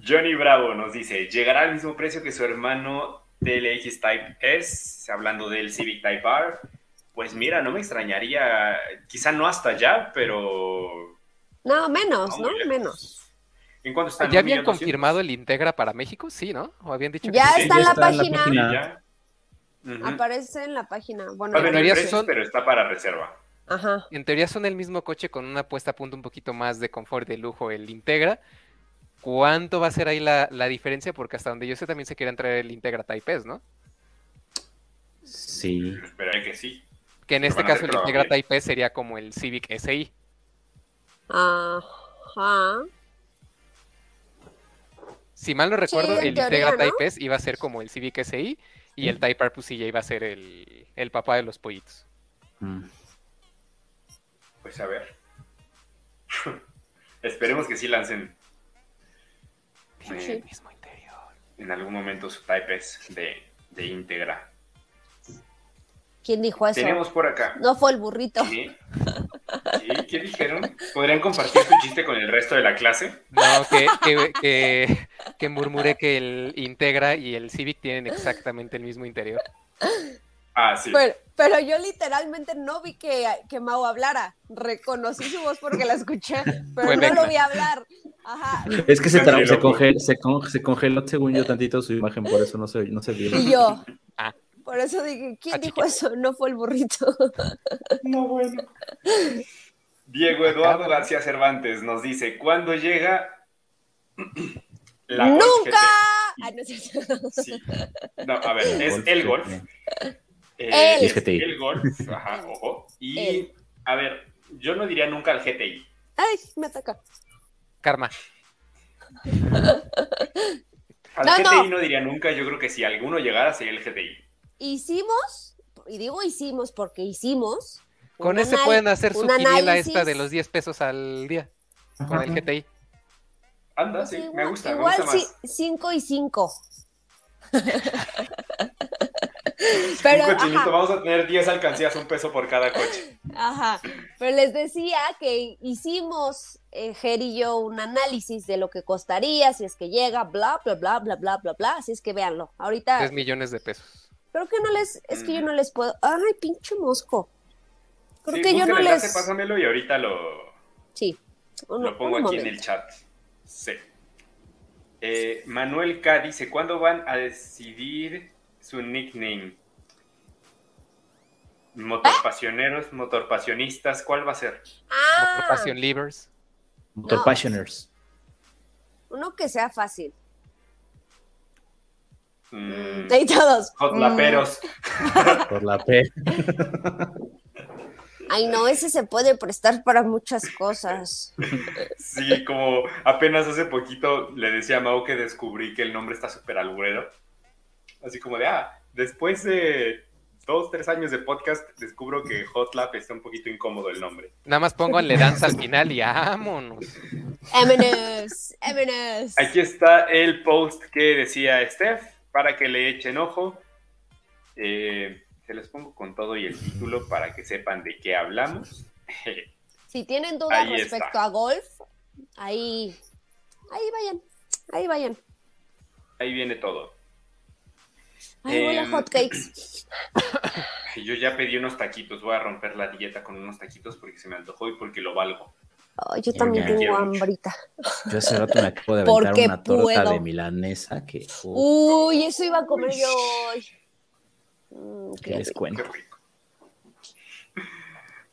Johnny Bravo nos dice, ¿llegará al mismo precio que su hermano TLX Type S? Hablando del Civic Type R. Pues mira, no me extrañaría, quizá no hasta allá, pero... No, menos, no. Menos. ¿En cuánto está? ¿Ya habían confirmado el Integra para México? Sí, ¿no? ¿O habían dicho que Ya sí? está ya en la está en la página. página. Aparece en la página. Bueno, hay teoría son- pero está para reserva. Ajá. En teoría son el mismo coche con una puesta a punto un poquito más de confort y de lujo, el Integra. ¿Cuánto va a ser ahí la, la diferencia? Porque hasta donde yo sé también se quiere traer el Integra Type S, ¿no? Sí. Esperaré que sí. Que en este caso el Integra. Type S sería como el Civic SI. Ajá. Si mal no recuerdo, en el teoría, Integra ¿no? Type S iba a ser como el Civic SI y el Type R pues sí ya iba a ser el, el papá de los pollitos. Mm. Pues a ver. Esperemos que sí lancen Tiene Sí. el mismo interior. en algún momento su Type S de, de íntegra. ¿Quién dijo eso? Tenemos por acá. No fue el burrito. ¿Sí? ¿Sí? ¿Qué dijeron? ¿Podrían compartir tu chiste con el resto de la clase? No, que, que, que, que murmuré que el Integra y el Civic tienen exactamente el mismo interior. Ah, sí. Pero, pero yo literalmente no vi que, que Mau hablara. Reconocí su voz porque la escuché, pero no Vecna. lo vi hablar. Ajá. Es que se, se, loco. conge- se, con- se congeló, según yo, tantito su imagen, por eso no se, no se vio. Y yo. Ah. Por eso dije, ¿quién Ah, dijo eso? No fue el burrito. No, bueno. Diego Eduardo García Cervantes nos dice, ¿cuándo llega la Golf ¡Nunca! GT? No es cierto. Sí. No, a ver, es Golf el GT. Golf. El. Eh, GTI. el Golf, ajá, ojo. Y, El. a ver, yo no diría nunca el GTI. Ay, me ataca. Karma. Al No, GTI no. no. diría nunca, yo creo que si alguno llegara sería el GTI. Hicimos, y digo hicimos porque hicimos. Con ese pueden hacer su un quiniela análisis. esta de los 10 pesos al día. Con el GTI. Anda, Pues sí, igual, me gusta, igual gusta sí, más. 5 y 5. Pero, un cochinito, ajá. vamos a tener 10 alcancías, un peso por cada coche. Ajá, pero les decía que hicimos, eh, Ger y yo, un análisis de lo que costaría si es que llega, bla, bla, bla, bla, bla, bla, bla, así es que véanlo. Ahorita, 3 millones de pesos. Creo que no les, es que yo no les puedo, ay, pinche mosco. Creo Sí, que yo no les, pásamelo y ahorita lo, sí, un- lo pongo aquí en el chat. Sí. Eh, Manuel K dice, ¿cuándo van a decidir su nickname? Motorpasioneros, motorpasionistas, ¿cuál va a ser? Ah, Passion Levers. Motor No. Passioners. uno que sea fácil. Mm, Ahí todos. Hotlaperos. Por la P. Mm, Ay, no, ese se puede prestar para muchas cosas. Sí, como apenas hace poquito le decía a Mau que descubrí que el nombre está súper alburero. Así como de, ah, después de dos, tres años de podcast, descubro que Hotlap está un poquito incómodo el nombre. Nada más pónganle danza al final y vámonos. M&M's, M&M's. Aquí está el post que decía Steph, para que le echen ojo. Eh, se los pongo con todo y el título para que sepan de qué hablamos. Si tienen dudas Ahí respecto está. a golf, ahí, ahí vayan, ahí vayan. Ahí viene todo. Ay, huele a Em, hotcakes. Yo ya pedí unos taquitos, voy a romper la dieta con unos taquitos porque se me antojó y porque lo valgo. Ay, yo también tengo hambrita. Yo hace rato me acabo de aventar una torta puedo. de milanesa que. Uy, eso iba a comer yo hoy. Mm, qué ¿Qué les rico. cuento?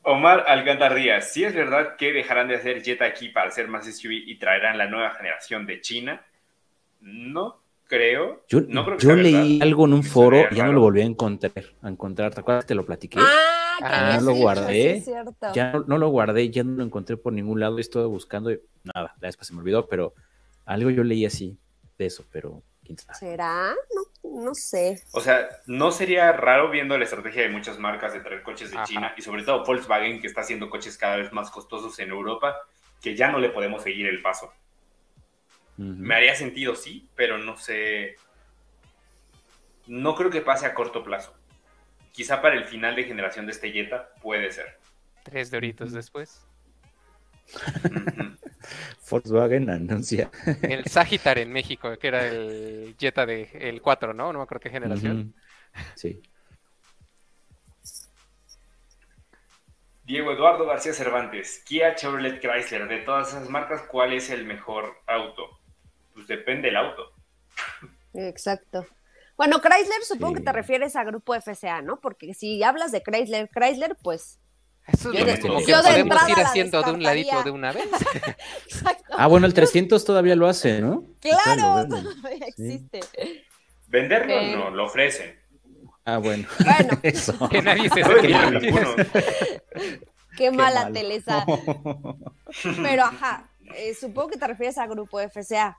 Omar Alcantarrías, ¿sí es verdad que dejarán de hacer Jet aquí para hacer más SUV y traerán la nueva generación de China? No creo. Yo, no creo que yo sea leí verdad. algo en un foro y ya no lo volví a encontrar. A encontrar. ¿Te acuerdas que te lo platiqué? Ah, Ah, habías lo guardé. sí. Ya no, no lo guardé, ya no lo encontré por ningún lado estuve buscando y nada, la después se me olvidó, pero algo yo leí así de eso, pero quién sabe. ¿Será? No, no sé. O sea, no sería raro viendo la estrategia de muchas marcas de traer coches de Ajá. China y sobre todo Volkswagen que está haciendo coches cada vez más costosos en Europa, que ya no le podemos seguir el paso. Me haría sentido, sí, pero no sé. No creo que pase a corto plazo. Quizá para el final de generación de este Jetta puede ser. Tres doritos después. Volkswagen anuncia. El Sagitar en México, que era el Jetta de el 4, ¿no? No me acuerdo qué generación. Sí. Diego Eduardo García Cervantes, Kia, Chevrolet, Chrysler, de todas esas marcas, ¿cuál es el mejor auto? Pues depende del auto. Exacto. Bueno, Chrysler supongo Sí. que te refieres a grupo FCA, ¿no? Porque si hablas de Chrysler, Chrysler, pues. Eso es Yo de- como que yo de podemos ir haciendo de un ladito de una vez. Exacto. Ah, bueno, el 300 todavía lo hace, ¿no? claro, Todavía Sí. existe. Venderlo Eh. no, lo ofrecen. Ah, bueno. Bueno, Eso. Que nadie se ninguno. qué mala mal. telesa. Pero ajá, eh, supongo que te refieres a grupo FCA.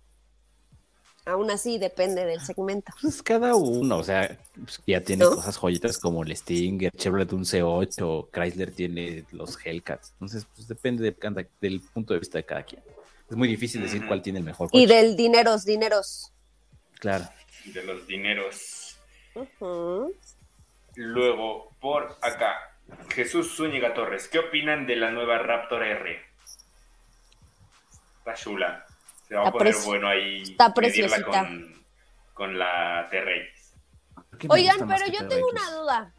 Aún así, depende del segmento. Pues cada uno, o sea, pues, ya tiene ¿No? cosas joyitas como el Stinger, Chevrolet un C8, Chrysler tiene los Hellcats. Entonces, pues depende de cada- del punto de vista de cada quien. Es muy difícil decir cuál tiene el mejor coche. Y del dineros, dineros. Claro. De los dineros. Luego, por acá, Jesús Zúñiga Torres, ¿qué opinan de la nueva Raptor R? Está chula. Se va a Está poner preci- bueno ahí está preciosita. con, con la T-Rex. Oigan, pero yo TRX. tengo una duda.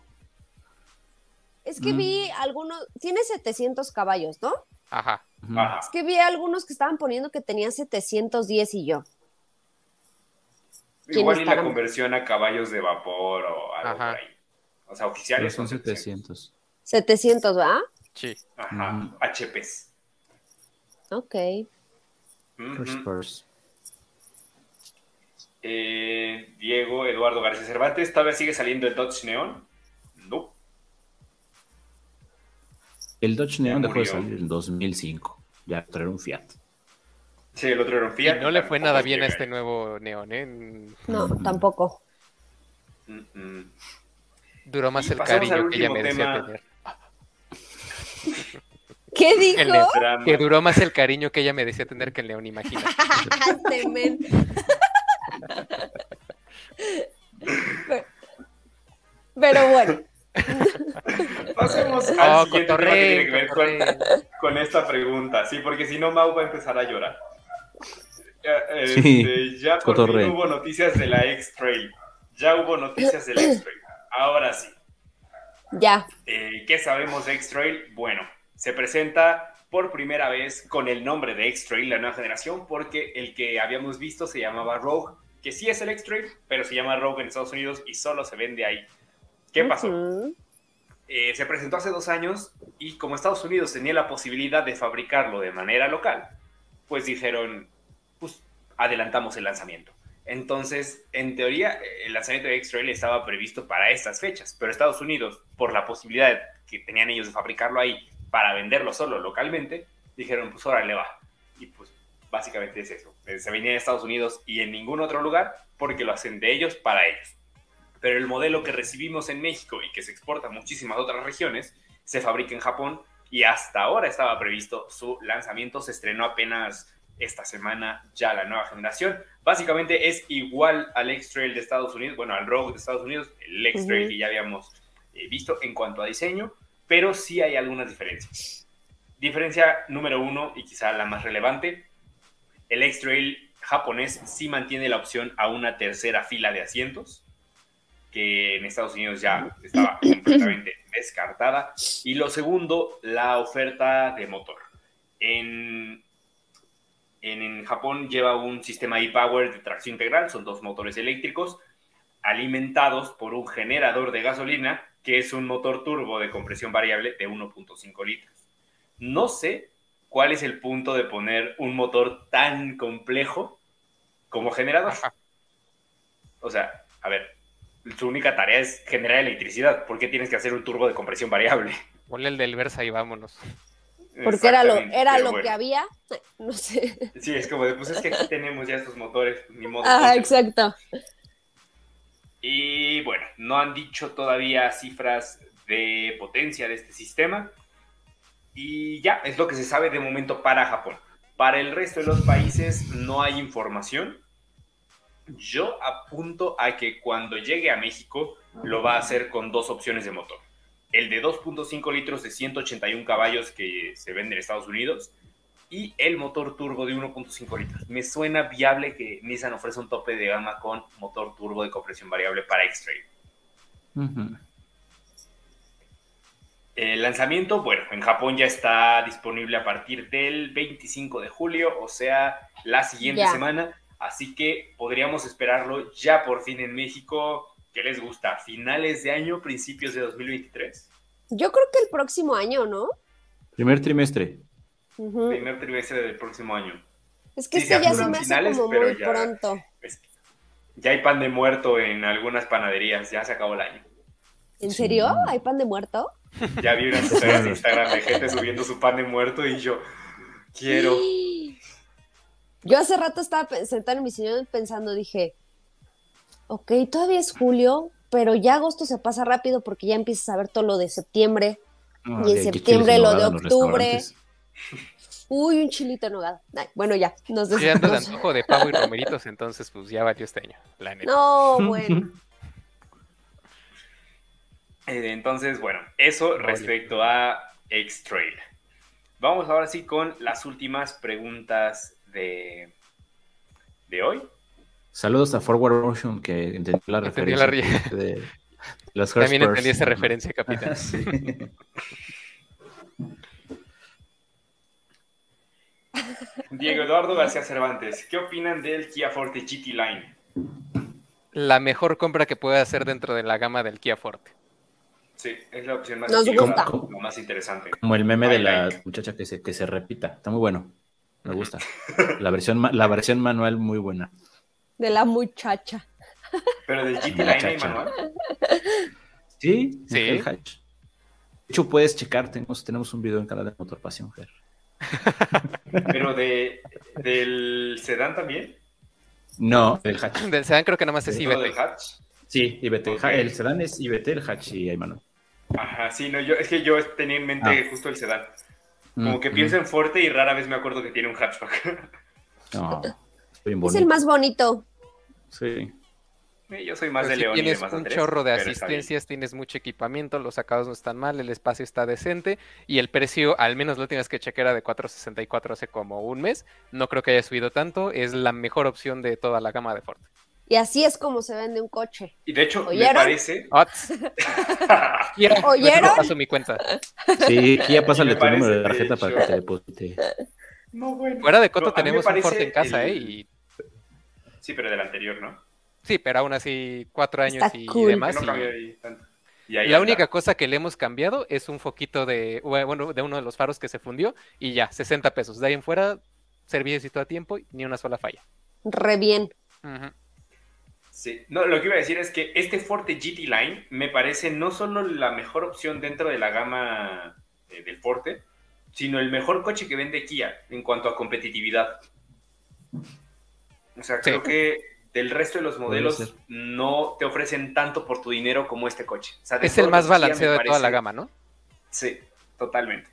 Es que Mm. vi algunos, tiene 700 caballos, ¿no? Ajá. Ajá. Es que vi algunos que estaban poniendo que tenían 710 y yo. ¿Quién Igual y la conversión a caballos de vapor o algo Ajá. por ahí. O sea, oficiales son son 700. 700. 700, ¿verdad? Sí. Ajá, Ujú. HPs. Ok. Eh, Diego Eduardo García Cervantes, ¿todavía sigue saliendo el Dodge Neon? No. El Dodge Neon dejó de salir en 2005. Ya traer un Fiat. Sí, el otro era un Y Fiat. no le fue nada bien a este nuevo Neon, ¿eh? No, tampoco. Duró más Y el cariño que ella último me decía tema. tener. ¿Qué dijo? Que duró más el cariño que ella me decía tener que el León, imagina. Men. Pero bueno. Pasemos al oh, siguiente tema que tiene que ver con, esta pregunta, sí, porque si no Mau va a empezar a llorar. Este, ya por fin hubo noticias de la X-Trail. Ya hubo noticias de la X-Trail. Ahora sí. Ya. Eh, ¿Qué sabemos de X-Trail? Bueno, se presenta por primera vez con el nombre de X-Trail, la nueva generación, porque el que habíamos visto se llamaba Rogue, que sí es el X-Trail, pero se llama Rogue en Estados Unidos y solo se vende ahí. ¿Qué pasó? Eh, se presentó hace dos años y como Estados Unidos tenía la posibilidad de fabricarlo de manera local, pues dijeron, pues adelantamos el lanzamiento. Entonces, en teoría, el lanzamiento de X-Trail estaba previsto para estas fechas, pero Estados Unidos, por la posibilidad que tenían ellos de fabricarlo ahí para venderlo solo localmente, dijeron, pues ahora le va. Y pues básicamente es eso. Se venía en Estados Unidos y en ningún otro lugar porque lo hacen de ellos para ellos. Pero el modelo que recibimos en México y que se exporta a muchísimas otras regiones, se fabrica en Japón y hasta ahora estaba previsto su lanzamiento. Se estrenó apenas esta semana ya la nueva generación. Básicamente es igual al X-Trail de Estados Unidos, bueno, al Rogue de Estados Unidos, el X-Trail que ya habíamos eh, visto en cuanto a diseño, pero sí hay algunas diferencias. Diferencia número uno, y quizá la más relevante, el X-Trail japonés sí mantiene la opción a una tercera fila de asientos, que en Estados Unidos ya estaba completamente descartada. Y lo segundo, la oferta de motor. En, en, Japón lleva un sistema e-Power de tracción integral, son dos motores eléctricos alimentados por un generador de gasolina que es un motor turbo de compresión variable de 1.5 litros. No sé cuál es el punto de poner un motor tan complejo como generador. O sea, a ver, su única tarea es generar electricidad. ¿Por qué tienes que hacer un turbo de compresión variable? Ponle el del Versa y vámonos. Porque era lo, era lo que había, no sé. Sí, es como de, pues es que aquí tenemos ya estos motores, ni modo. Ah, exacto. Y bueno, no han dicho todavía cifras de potencia de este sistema. Y ya, es lo que se sabe de momento para Japón. Para el resto de los países no hay información. Yo apunto a que cuando llegue a México lo va a hacer con dos opciones de motor. El de 2.5 litros de 181 caballos que se vende en Estados Unidos y el motor turbo de 1.5 litros. Me suena viable que Nissan ofrece un tope de gama con motor turbo de compresión variable para X-Trail. El lanzamiento, bueno, en Japón ya está disponible a partir del 25 de julio, o sea, la siguiente semana. Así que podríamos esperarlo ya por fin en México. ¿Qué les gusta? ¿Finales de año, principios de 2023? Yo creo que el próximo año, ¿no? Primer trimestre primer trimestre del próximo año. Es que sí, ya se me hace como muy pronto. ya hay pan de muerto en algunas panaderías, ya se acabó el año. ¿En serio? ¿Hay pan de muerto? Ya vi unas historias de Instagram de gente subiendo su pan de muerto y yo quiero. Yo hace rato estaba sentada en mi sillón pensando, dije, ok, todavía es julio, pero ya agosto se pasa rápido porque ya empiezas a ver todo lo de septiembre. y en septiembre lo de octubre. Uy, un chilito en nogada. bueno, ya, nos Ya andas de antojo de pavo y romeritos, entonces pues ya valió este año, la neta. No, bueno. Eh, entonces, bueno, eso respecto a X-Trail. Vamos ahora sí con las últimas preguntas de, de hoy. Saludos a Forward Motion que entendió la referencia. de los También entendí esa referencia, capitán. sí. Diego Eduardo García Cervantes, ¿qué opinan del Kia Forte GT Line? La mejor compra que puede hacer dentro de la gama del Kia Forte. Sí, es la opción más, más interesante. Como el meme de la muchacha que se, que se repita. Está muy bueno. Me gusta. La versión, la versión manual muy buena. De la muchacha. Pero del GT Line hay manual. Sí, sí. El hatch. De hecho, puedes checar. Tenemos, tenemos un video en canal de Motor Pasión, Ger. Pero de, del sedán también. No, del hatch. Del sedán creo que nada más es IBT. ¿Del hatch? Sí, IBT. El sedán es IBT, el hatch y hay mano. Ajá, sí, no, yo, es que yo tenía en mente ah. justo el sedán. Como que mm, pienso mm. en Forte y rara vez me acuerdo que tiene un hatchback. No, es el más bonito. Sí. Eh, yo soy más de León tienes y de un chorro de asistencias, tienes mucho equipamiento, los acabados no están mal, el espacio está decente y el precio, al menos lo tienes que chequear, era de 4.64 hace como un mes. No creo que haya subido tanto, es la mejor opción de toda la gama de Ford. Y así es como se vende un coche. Y de hecho, me parece. ¿Oyeron? paso mi cuenta. Sí, aquí ya pásale tu número de tarjeta para que te deposite. No, bueno. Fuera de Coto tenemos un Ford en casa, ¿eh? Y... Sí, pero del anterior, ¿no? Sí, pero aún así, cuatro años y, demás. y... la única cosa que le hemos cambiado es un foquito de, bueno, de uno de los faros que se fundió y ya, 60 pesos. De ahí en fuera, servicio y todo a tiempo, ni una sola falla. Re bien. Sí, no, lo que iba a decir es que este Forte GT Line me parece no solo la mejor opción dentro de la gama eh, del Forte, sino el mejor coche que vende Kia en cuanto a competitividad. O sea, creo que del resto de los modelos no te ofrecen tanto por tu dinero como este coche. es el más balanceado de toda la gama, ¿no? Sí, totalmente.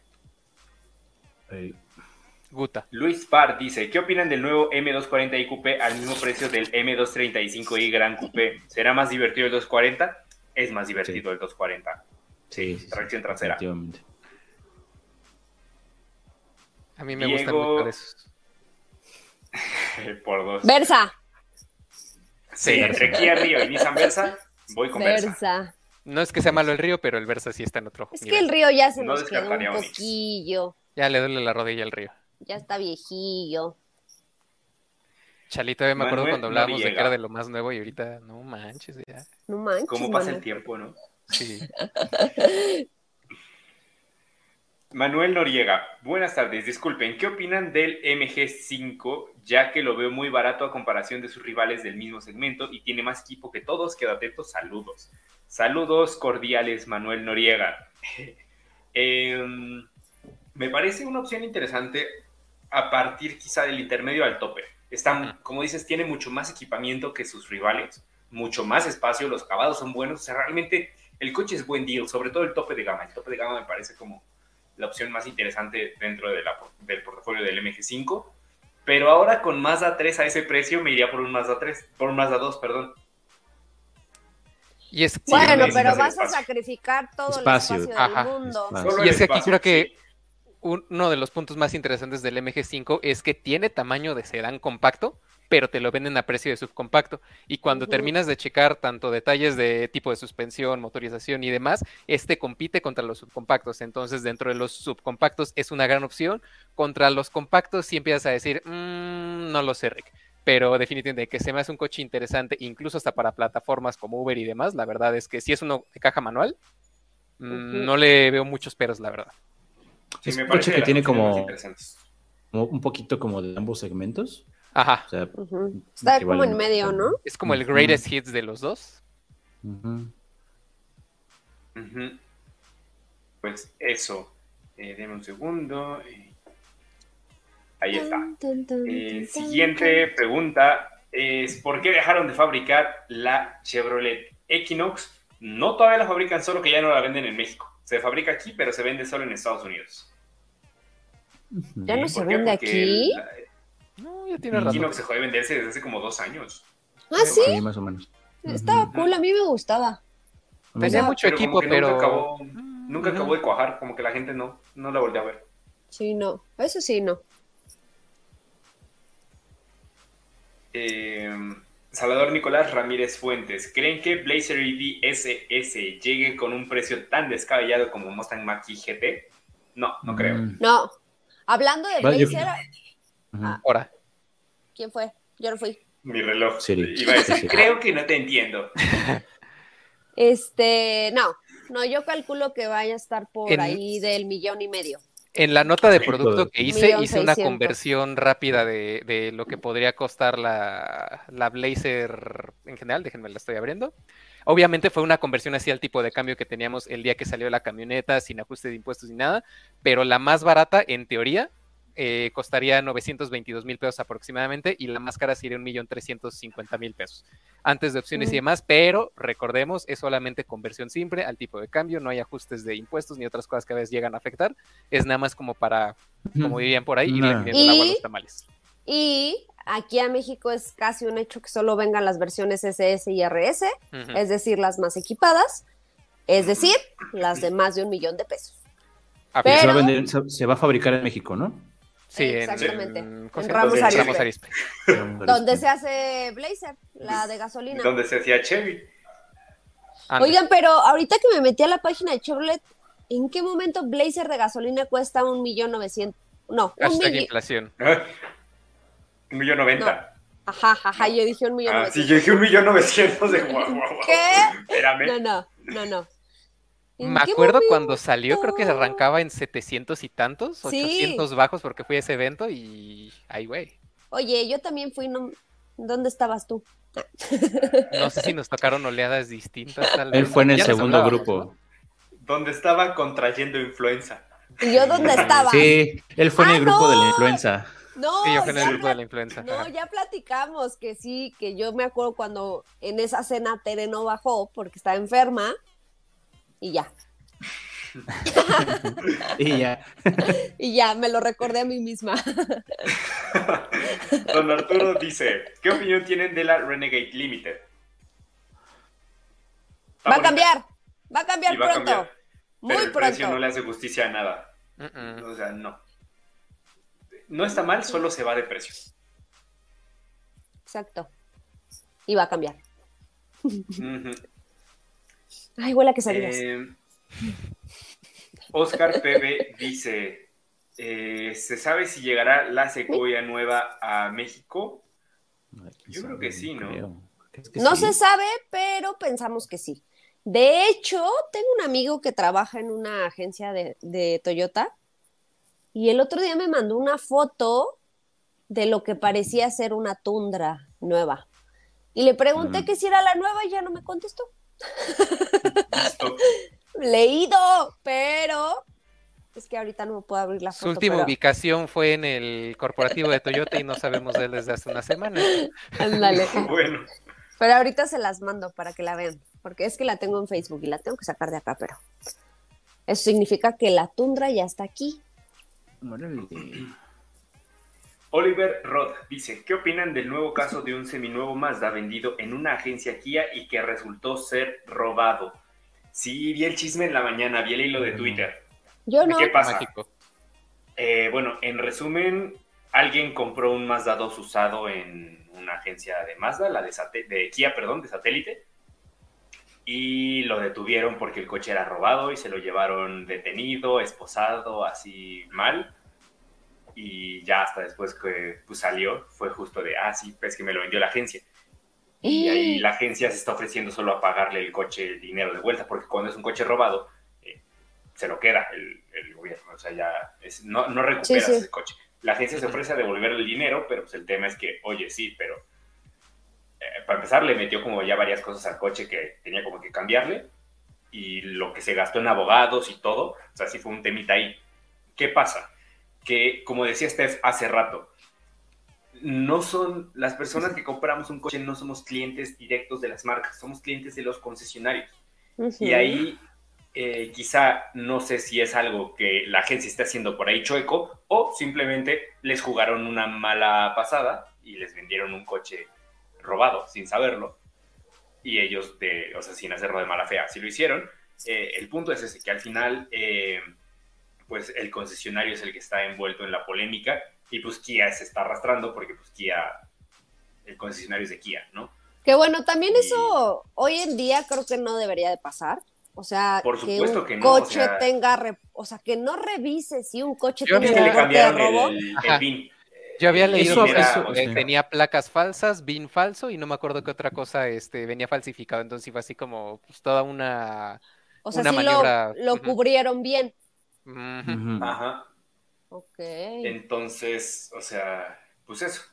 Guta. Luis Parr dice, ¿qué opinan del nuevo M240i Coupé al mismo precio del M235i Gran Coupé? ¿Será más divertido el 240? Es más divertido el 240. Sí, tracción trasera. A mí me gustan mucho esos. Por dos. Versa. Sí, entre Kia Río y Nissan Versa, voy con Versa. No es que sea malo el Río, pero el Versa sí está en otro Es que el Río ya se nos quedó un poquillo. Ya le duele la rodilla al Río. Ya está viejillo. Chalito, me acuerdo cuando hablábamos de que era de lo más nuevo y ahorita, no manches, ya. No manches. ¿Cómo pasa el tiempo, no? Sí. Manuel Noriega, buenas tardes. Disculpen, ¿qué opinan del MG5? Ya que lo veo muy barato a comparación de sus rivales del mismo segmento y tiene más equipo que todos. Quedo atento. Saludos. Saludos cordiales, Manuel Noriega. Em, me parece una opción interesante a partir quizá del intermedio al tope. Está, como dices, tiene mucho más equipamiento que sus rivales, mucho más espacio, los acabados son buenos. O sea, realmente el coche es buen deal, sobre todo el tope de gama. El tope de gama me parece como la opción más interesante dentro de la, del portafolio del MG5. Pero ahora con Mazda 3 a ese precio me iría por un Mazda 3, por un Mazda 2, perdón. Y es, bueno, pero vas a sacrificar todo el espacio del mundo. Y es que aquí creo que uno de los puntos más interesantes del MG5 es que tiene tamaño de sedán compacto, pero te lo venden a precio de subcompacto. Y cuando terminas de checar tanto detalles de tipo de suspensión, motorización y demás, este compite contra los subcompactos. Entonces, dentro de los subcompactos es una gran opción. Contra los compactos, si empiezas a decir, mm, no lo sé, Rick. Pero definitivamente que se me hace un coche interesante, incluso hasta para plataformas como Uber y demás. La verdad es que si es uno de caja manual, mm, no le veo muchos peros, la verdad. es un coche que tiene como, como, un poquito como de ambos segmentos. Ajá. Está como en medio, ¿no? Es como el greatest hits de los dos. Pues eso. Eh, denme un segundo. Eh, ahí está. Eh, siguiente pregunta es: ¿por qué dejaron de fabricar la Chevrolet Equinox? No todavía la fabrican, solo que ya no la venden en México. Se fabrica aquí, pero se vende solo en Estados Unidos. ¿Ya no se vende aquí? Ya tiene razón. que se dejó de venderse desde hace como dos años. Ah, sí. Sí, más o menos. Estaba cool, a mí me gustaba. Tenía mucho equipo, pero. Nunca, acabó, nunca acabó, de cuajar, como que la gente no, no la volvió a ver. Sí, no. Eso sí, no. Eh, Salvador Nicolás Ramírez Fuentes. ¿Creen que Blazer EV SS llegue con un precio tan descabellado como Mustang Mach-E GT? No, no creo. Mm. No. Hablando de Blazer, Ahora. ¿Quién fue? Yo no fui. Mi reloj. Iba a decir, creo que no te entiendo. Este, no, no, yo calculo que vaya a estar por ahí del millón y medio. En la nota de producto que hice, hice una conversión rápida de, lo que podría costar la, la, Blazer en general. Déjenme la estoy abriendo. Obviamente fue una conversión así al tipo de cambio que teníamos el día que salió la camioneta, sin ajuste de impuestos ni nada. Pero la más barata, en teoría, eh, costaría 922 mil pesos aproximadamente y la máscara sería 1.350.000 mil pesos antes de opciones y demás, pero recordemos, es solamente conversión simple al tipo de cambio, no hay ajustes de impuestos ni otras cosas que a veces llegan a afectar, es nada más como para, como dirían por ahí, ir y, los tamales. Y aquí a México es casi un hecho que solo vengan las versiones SS y RS, es decir, las más equipadas, es decir, las de más de un millón de pesos. Se, va a vender, se, va a fabricar en México, ¿no? Sí, exactamente. En, Ramos Arispe. Donde se hace Blazer, la de gasolina. Donde se hacía Chevy. Oigan, pero ahorita que me metí a la página de Chevrolet, ¿en qué momento Blazer de gasolina cuesta un millón novecientos? No, un millón. inflación. un millón noventa. Ajá, ajá, yo dije un millón ah, Sí, yo dije un millón novecientos de guau, ¿Qué? No, no, no, no. Me acuerdo cuando salió, creo que se arrancaba en 700 y tantos, 800 bajos porque fui a ese evento y ahí, güey. Oye, yo también fui, no... ¿dónde estabas tú? No sé si nos tocaron oleadas distintas. Él fue en el segundo grupo. Donde estaba contrayendo influenza. ¿Y yo dónde estaba? Sí, él fue en el ah, grupo de la influenza. No, sí, yo fui en el grupo de la influenza. No, ya platicamos que sí, que yo me acuerdo cuando en esa cena Tere no bajó porque estaba enferma y ya. y ya. y ya, me lo recordé a mí misma. Don Arturo dice, ¿qué opinión tienen de la Renegade Limited? Va a cambiar, va a cambiar pronto. Muy el pronto. precio no le hace justicia a nada. O sea, no. No está mal, solo se va de precio. Exacto. Y va a cambiar. Ay, huele a quesadillas. Eh, Oscar PB dice: eh, ¿Se sabe si llegará la secuoya nueva a México? Yo creo que sí, ¿no? no se sabe, pero pensamos que sí. De hecho, tengo un amigo que trabaja en una agencia de, Toyota y el otro día me mandó una foto de lo que parecía ser una tundra nueva. Y le pregunté que si era la nueva y ya no me contestó. Leído, pero es que ahorita no puedo abrir la foto. Su última ubicación fue en el corporativo de Toyota y no sabemos de él desde hace una semana. Ándale. bueno. Pero ahorita se las mando para que la vean, porque es que la tengo en Facebook y la tengo que sacar de acá, pero eso significa que la tundra ya está aquí. Oliver Roth dice, ¿qué opinan del nuevo caso de un seminuevo Mazda vendido en una agencia Kia y que resultó ser robado? Sí, vi el chisme en la mañana, vi el hilo de Twitter. Yo no. ¿Qué pasa? Eh, bueno, en resumen, alguien compró un Mazda 2 usado en una agencia de Mazda, la de, de Kia, perdón, de satélite, y lo detuvieron porque el coche era robado y se lo llevaron detenido, esposado, así mal y ya hasta después que pues, salió fue justo de, ah, sí, pues que me lo vendió la agencia. Y ahí la agencia se está ofreciendo solo a pagarle el coche, el dinero de vuelta, porque cuando es un coche robado, eh, se lo queda el, gobierno, o sea, ya no, no, recuperas ese coche. La agencia se ofrece a devolverle el dinero, pero pues el tema es que, oye, sí, pero eh, para empezar le metió como ya varias cosas al coche que tenía como que cambiarle, y lo que se gastó en abogados y todo, o sea, sí fue un temita ahí. ¿Qué pasa? Que, como decía Steph hace rato, no son las personas que compramos un coche, no somos clientes directos de las marcas, somos clientes de los concesionarios. Y ahí eh, quizá no sé si es algo que la agencia está haciendo por ahí chueco o simplemente les jugaron una mala pasada y les vendieron un coche robado sin saberlo. Y ellos, de, o sea, sin hacerlo de mala fe, así lo hicieron. Eh, el punto es ese, que al final... Eh, pues el concesionario es el que está envuelto en la polémica y pues Kia se está arrastrando porque pues Kia, el concesionario es de Kia, ¿no? Que bueno, también eso hoy en día creo que no debería de pasar. O sea, que un coche tenga, o sea, que no revise si un coche tiene un de robo. El, Yo había leído que eso, tenía placas falsas, BIN falso y no me acuerdo qué otra cosa este, venía falsificado. Entonces fue así como pues, toda una. O sea, sí lo, lo cubrieron bien. Ajá. Ok. Entonces, o sea, pues eso.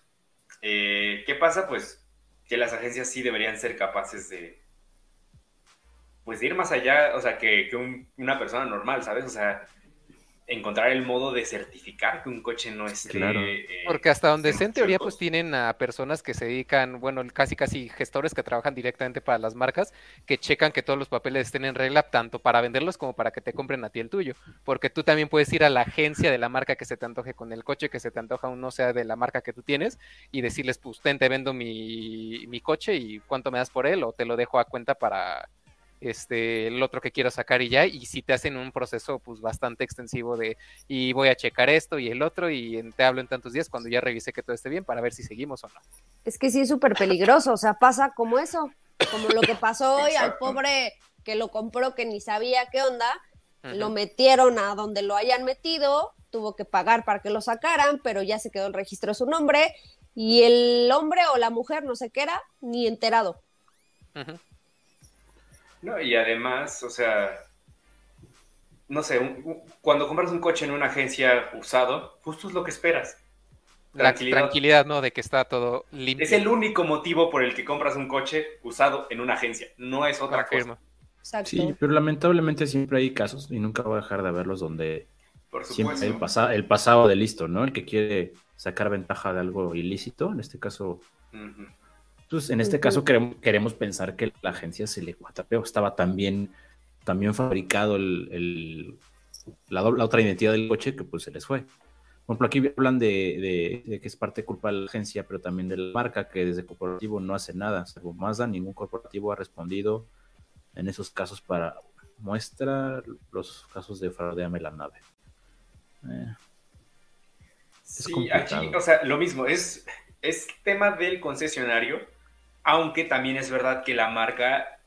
Eh, ¿Qué pasa? Pues que las agencias sí deberían ser capaces de, pues de ir más allá, o sea, que, una persona normal, ¿sabes? O sea, encontrar el modo de certificar que un coche no esté... Claro. eh, Porque hasta donde sé, en teoría, pues tienen a personas que se dedican, bueno, casi casi gestores que trabajan directamente para las marcas, que checan que todos los papeles estén en regla, tanto para venderlos como para que te compren a ti el tuyo. Porque tú también puedes ir a la agencia de la marca que se te antoje con el coche, que se te antoja aún no sea de la marca que tú tienes, y decirles, pues, ten, te vendo mi, mi coche y cuánto me das por él, o te lo dejo a cuenta para este el otro que quiero sacar y ya, y si te hacen un proceso pues bastante extensivo de y voy a checar esto y el otro y en- te hablo en tantos días cuando ya revisé que todo esté bien para ver si seguimos o no. Es que sí es súper peligroso, o sea, pasa como eso, como lo que pasó hoy al pobre que lo compró que ni sabía qué onda, lo metieron a donde lo hayan metido, tuvo que pagar para que lo sacaran, pero ya se quedó el registro de su nombre y el hombre o la mujer, no sé qué era, ni enterado. Ujú. No, y además, o sea, no sé, un- un- cuando compras un coche en una agencia usado, justo es lo que esperas. La Tranquilidad. tranquilidad, ¿no? De que está todo limpio. Es el único motivo por el que compras un coche usado en una agencia, no es otra Confirmo. cosa. Exacto. Sí, pero lamentablemente siempre hay casos, y nunca voy a dejar de haberlos, donde Por siempre hay el, pasa- el pasado de listo, ¿no? El que quiere sacar ventaja de algo ilícito, en este caso. Pues en este caso queremos, queremos pensar que la agencia se le guatapeó, estaba tan bien fabricado el, el- la, otra identidad del coche que pues se les fue. Por ejemplo, aquí hablan de, de- de que es parte culpa de la agencia, pero también de la marca, que desde corporativo no hace nada. Salvo Mazda, ningún corporativo ha respondido en esos casos para muestra los casos de fraudeame la nave. Eh, Sí, aquí, o sea, lo mismo, es, es tema del concesionario, aunque también es verdad que la marca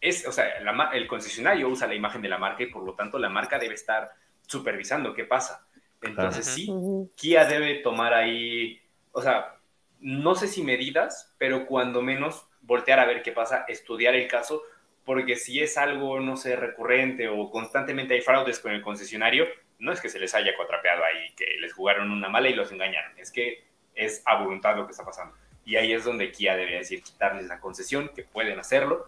es, o sea, la el concesionario usa la imagen de la marca y por lo tanto la marca debe estar supervisando qué pasa. Entonces Claro. sí. Kia debe tomar ahí, o sea, no sé si medidas, pero cuando menos voltear a ver qué pasa, estudiar el caso, porque si es algo, no sé, recurrente o constantemente hay fraudes con el concesionario, no es que se les haya cuatrapeado ahí, que les jugaron una mala y los engañaron, es que es a voluntad lo que está pasando. Y ahí es donde Kia debe decir quitarles la concesión, que pueden hacerlo.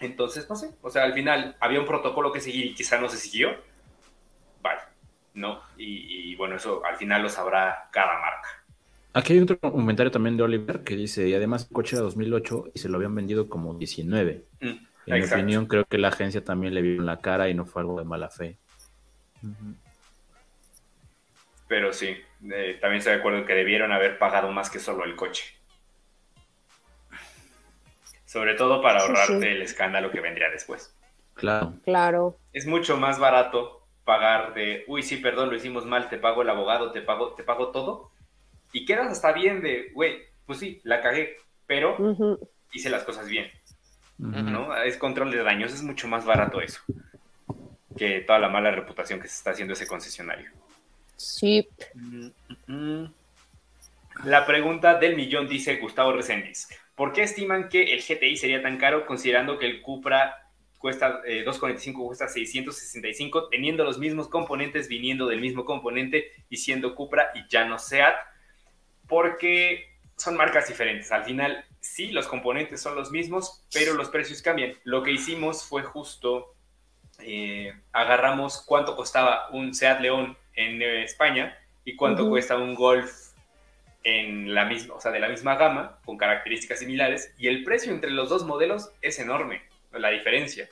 Entonces, no sé, o sea, al final había un protocolo que seguir y quizá no se siguió. Vale, no. Y, y bueno, eso al final lo sabrá cada marca. Aquí hay otro comentario también de Oliver que dice, y además el coche era 2008 y se lo habían vendido como 19. Mm, En mi opinión, creo que la agencia también le vio en la cara y no fue algo de mala fe. Pero sí, eh, también estoy de acuerdo que debieron haber pagado más que solo el coche. Sobre todo para ahorrarte sí. el escándalo que vendría después. Claro. Claro. Es mucho más barato pagar de, uy, sí, perdón, lo hicimos mal, te pago el abogado, te pago, te pago todo. Y quedas hasta bien de, güey, pues sí, la cagué, pero hice las cosas bien. ¿no? Es control de daños, es mucho más barato eso que toda la mala reputación que se está haciendo ese concesionario. Sí. Mm, mm. La pregunta del millón dice Gustavo Reséndiz. ¿Por qué estiman que el GTI sería tan caro considerando que el Cupra cuesta eh, 245 cuesta 665 teniendo los mismos componentes viniendo del mismo componente y siendo Cupra y ya no Seat? Porque son marcas diferentes. Al final sí, los componentes son los mismos, pero los precios cambian. Lo que hicimos fue justo eh, agarramos cuánto costaba un Seat León en eh, España y cuánto Ujú. cuesta un Golf en la misma, o sea, de la misma gama, con características similares, y el precio entre los dos modelos es enorme, la diferencia.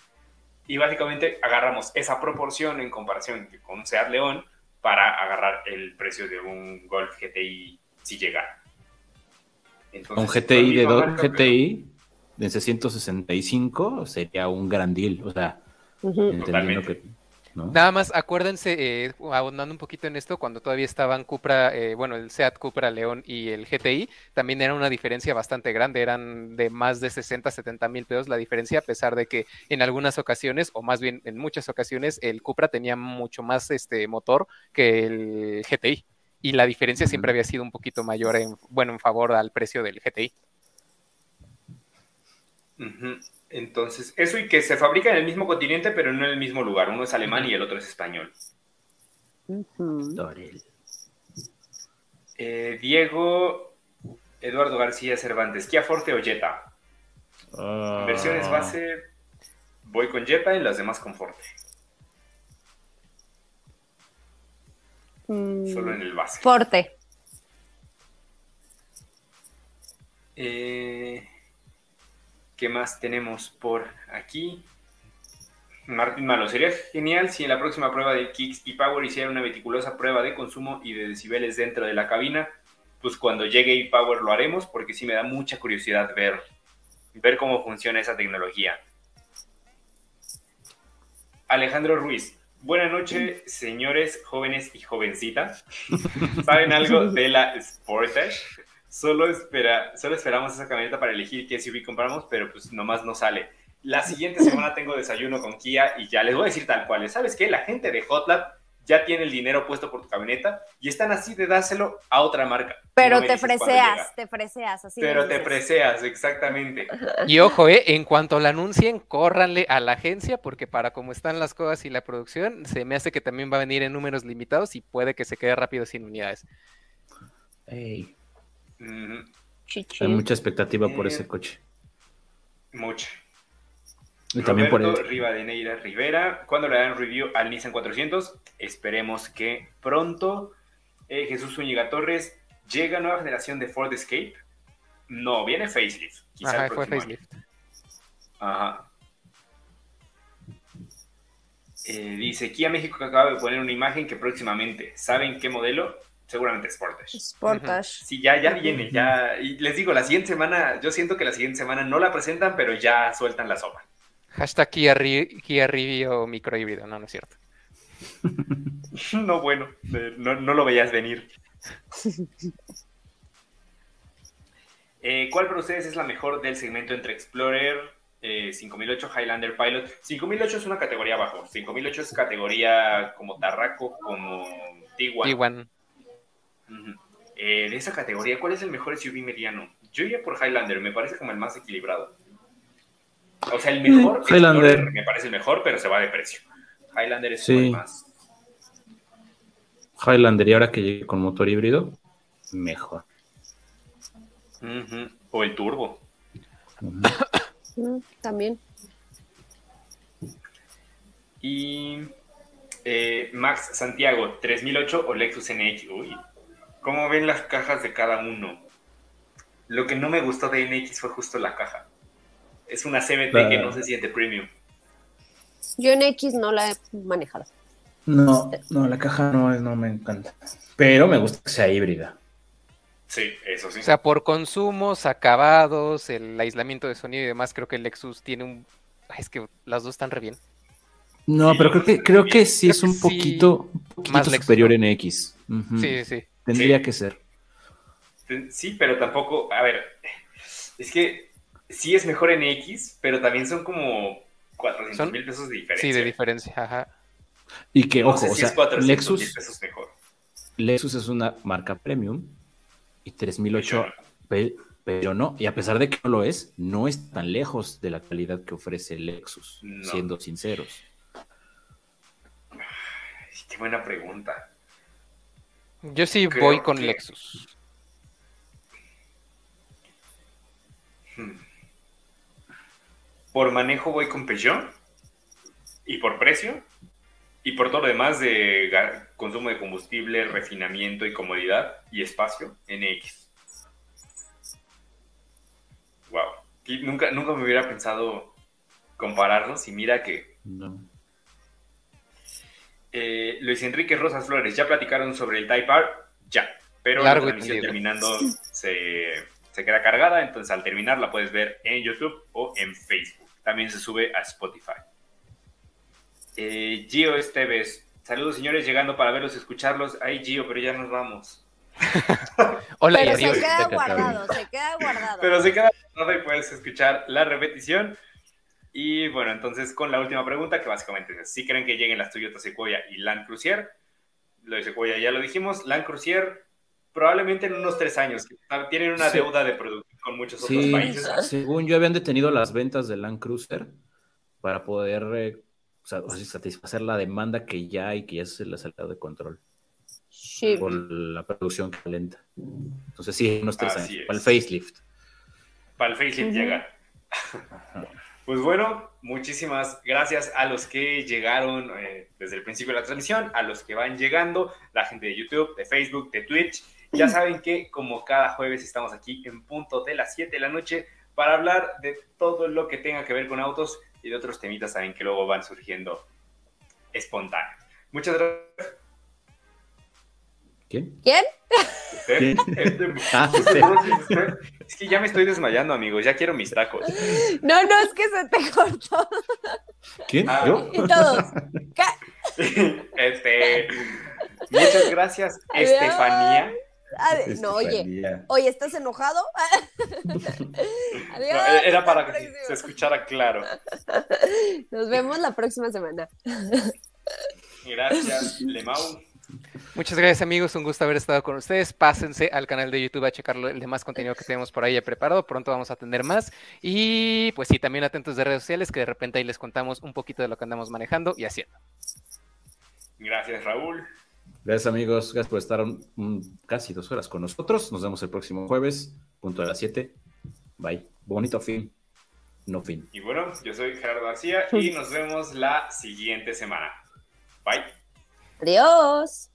Y básicamente agarramos esa proporción en comparación con un Seat León para agarrar el precio de un Golf GTI si llegara. Entonces, Un GTI de misma do- marca, pero- GTI de 665 sería un gran deal. O sea, Ujú. entendiendo Totalmente. que. ¿No? Nada más acuérdense, eh, ahondando un poquito en esto, cuando todavía estaban Cupra, eh, bueno, el Seat Cupra León y el GTI, también era una diferencia bastante grande, eran de más de 60, 70 mil pesos la diferencia, a pesar de que en algunas ocasiones, o más bien en muchas ocasiones, el Cupra tenía mucho más este motor que el GTI. Y la diferencia siempre había sido un poquito mayor, en, bueno, en favor al precio del GTI. Entonces, eso y que se fabrica en el mismo continente, pero no en el mismo lugar. Uno es alemán y el otro es español. Eh, Diego Eduardo García Cervantes, Kia Forte o Jetta. Ah, Versiones base, voy con Jetta y las demás con Forte. Mm, Solo en el base. Forte. Eh, ¿Qué más tenemos por aquí? Martín Malo, sería genial si en la próxima prueba de Kicks y Power hiciera una meticulosa prueba de consumo y de decibeles dentro de la cabina. Pues cuando llegue e-Power lo haremos porque sí me da mucha curiosidad ver, ver cómo funciona esa tecnología. Alejandro Ruiz, buenas noches, señores jóvenes y jovencitas. ¿Saben algo de la Sportage? Solo, espera, solo esperamos esa camioneta para elegir qué SUV compramos, pero pues nomás no sale. La siguiente semana tengo desayuno con Kia y ya les voy a decir tal cual. ¿Sabes qué? La gente de Hotlab ya tiene el dinero puesto por tu camioneta y están así de dárselo a otra marca. Pero No te freseas, te freseas, así. Pero te dices. preseas, exactamente. Y ojo, eh, en cuanto la anuncien, córranle a la agencia, porque para cómo están las cosas y la producción, se me hace que también va a venir en números limitados y puede que se quede rápido sin unidades. Ey, Hay mucha expectativa por Eh, ese coche. Mucho. Y también por Roberto el. Rivadeneira Rivera. ¿Cuándo le dan review al Nissan 400? Esperemos que pronto. Eh, Jesús Zúñiga Torres. ¿Llega nueva generación de Ford Escape? No, viene facelift. Quizá Ajá, el fue año. facelift. Ajá. Eh, dice, Kia México que acaba de poner una imagen que próximamente, ¿saben qué modelo? Seguramente Sportage. Sportage. Sí, ya, ya viene, ya. Y les digo, la siguiente semana, yo siento que la siguiente semana no la presentan, pero ya sueltan la sopa. Hashtag Kia, Ri- Kia Rivio microhíbrido, no, no es cierto. No, bueno, no, no lo veías venir. Eh, ¿Cuál para ustedes es la mejor del segmento entre Explorer, eh, 5008, Highlander Pilot? 5008 es una categoría abajo. 5008 es categoría como Tarraco, como Tiguan. Eh, de esa categoría, ¿cuál es el mejor SUV mediano? Yo iría por Highlander, me parece como el más equilibrado. O sea, el mejor, Mm, Highlander. Explorer me parece el mejor, pero se va de precio. Highlander es como Sí. el más. Highlander y ahora que llegue con motor híbrido, mejor. O el turbo. Mm, También. Y eh, Max Santiago, 3008 o Lexus NX. Uy, ¿cómo ven las cajas de cada uno? Lo que no me gustó de NX fue justo la caja. Es una CBT La- que no se siente premium. Yo en X no la he manejado. No, no, la caja no, es- no me encanta. Pero me gusta que sea híbrida. Sí, eso sí. O sea, por consumos, acabados, el aislamiento de sonido y demás, creo que el Lexus tiene un... Es que las dos están re bien. No, Sí, pero creo que, creo que sí es un sí. poquito, un poquito Más Lexus, superior ¿no? en X. Sí, sí. Tendría Sí. que ser. Sí, pero tampoco, a ver, es que sí es mejor en X, pero también son como 400 Son- mil pesos de diferencia. Sí, de diferencia, ajá. Y que, No ojo, sé o si sea, es 400 mil Lexus, pesos mejor. Lexus es una marca premium y 3008, Pero pe- pero no. Y a pesar de que no lo es, no es tan lejos de la calidad que ofrece Lexus, No. siendo sinceros. Ay, Qué buena pregunta. Yo sí Creo voy con que- Lexus. Hmm. Por manejo voy con Peugeot y por precio y por todo lo demás de consumo de combustible, refinamiento y comodidad y espacio, NX. Wow. Y nunca, nunca me hubiera pensado compararlos y mira que No. Eh, Luis Enrique Rosas Flores, ¿ya platicaron sobre el Type R? Ya, pero Largo la transmisión terminando se, se queda cargada, entonces al terminar la puedes ver en YouTube o en Facebook. También se sube a Spotify. Eh, Gio Esteves, saludos señores, llegando para verlos y escucharlos. Ay Gio, pero ya nos vamos. Hola y Pero adiós. se queda guardado, se queda guardado. Pero se queda grabado y puedes escuchar la repetición. Y bueno, entonces con la última pregunta, que básicamente es, si creen que lleguen las Toyota Sequoia y Land Cruiser? Lo de Sequoia ya lo dijimos, Land Cruiser probablemente en unos tres años. Tienen una Sí. deuda de producción con muchos otros Sí, países. según yo habían detenido las ventas del Land Cruiser para poder eh, satisfacer la demanda que ya hay, que ya se les ha salido de control Sí. por la producción que lenta. Entonces sí, unos tres Así años. es. Para el facelift. Para el facelift Ujú. llega. Pues bueno, muchísimas gracias a los que llegaron eh, desde el principio de la transmisión, a los que van llegando, la gente de YouTube, de Facebook, de Twitch. Ya saben que como cada jueves estamos aquí en punto de las 7 de la noche para hablar de todo lo que tenga que ver con autos y de otros temitas también que luego van surgiendo espontáneos. Muchas gracias. ¿Quién? ¿Quién? Ah. Es que ya me estoy desmayando, amigos. Ya quiero mis tacos. No, no, es que se te cortó. ¿Quién? Ah. ¿Yo? Y todos. ¿Qué? Este, muchas gracias, Adiós. Estefanía. No, oye, Estefanía. oye, ¿estás enojado? Adiós. No, era para que se escuchara claro. Nos vemos la próxima semana. Gracias, Lemau. Muchas gracias amigos, un gusto haber estado con ustedes. Pásense al canal de YouTube a checar lo- el demás contenido que tenemos por ahí preparado. Pronto vamos a tener más. Y pues sí, también atentos de redes sociales que de repente ahí les contamos un poquito de lo que andamos manejando y haciendo. Gracias, Raúl. Gracias amigos, gracias por estar un- un- casi dos horas con nosotros. Nos vemos el próximo jueves, punto a las 7. Bye. Bonito fin. No fin. Y bueno, yo soy Gerardo García y nos vemos la siguiente semana. Bye. Adiós.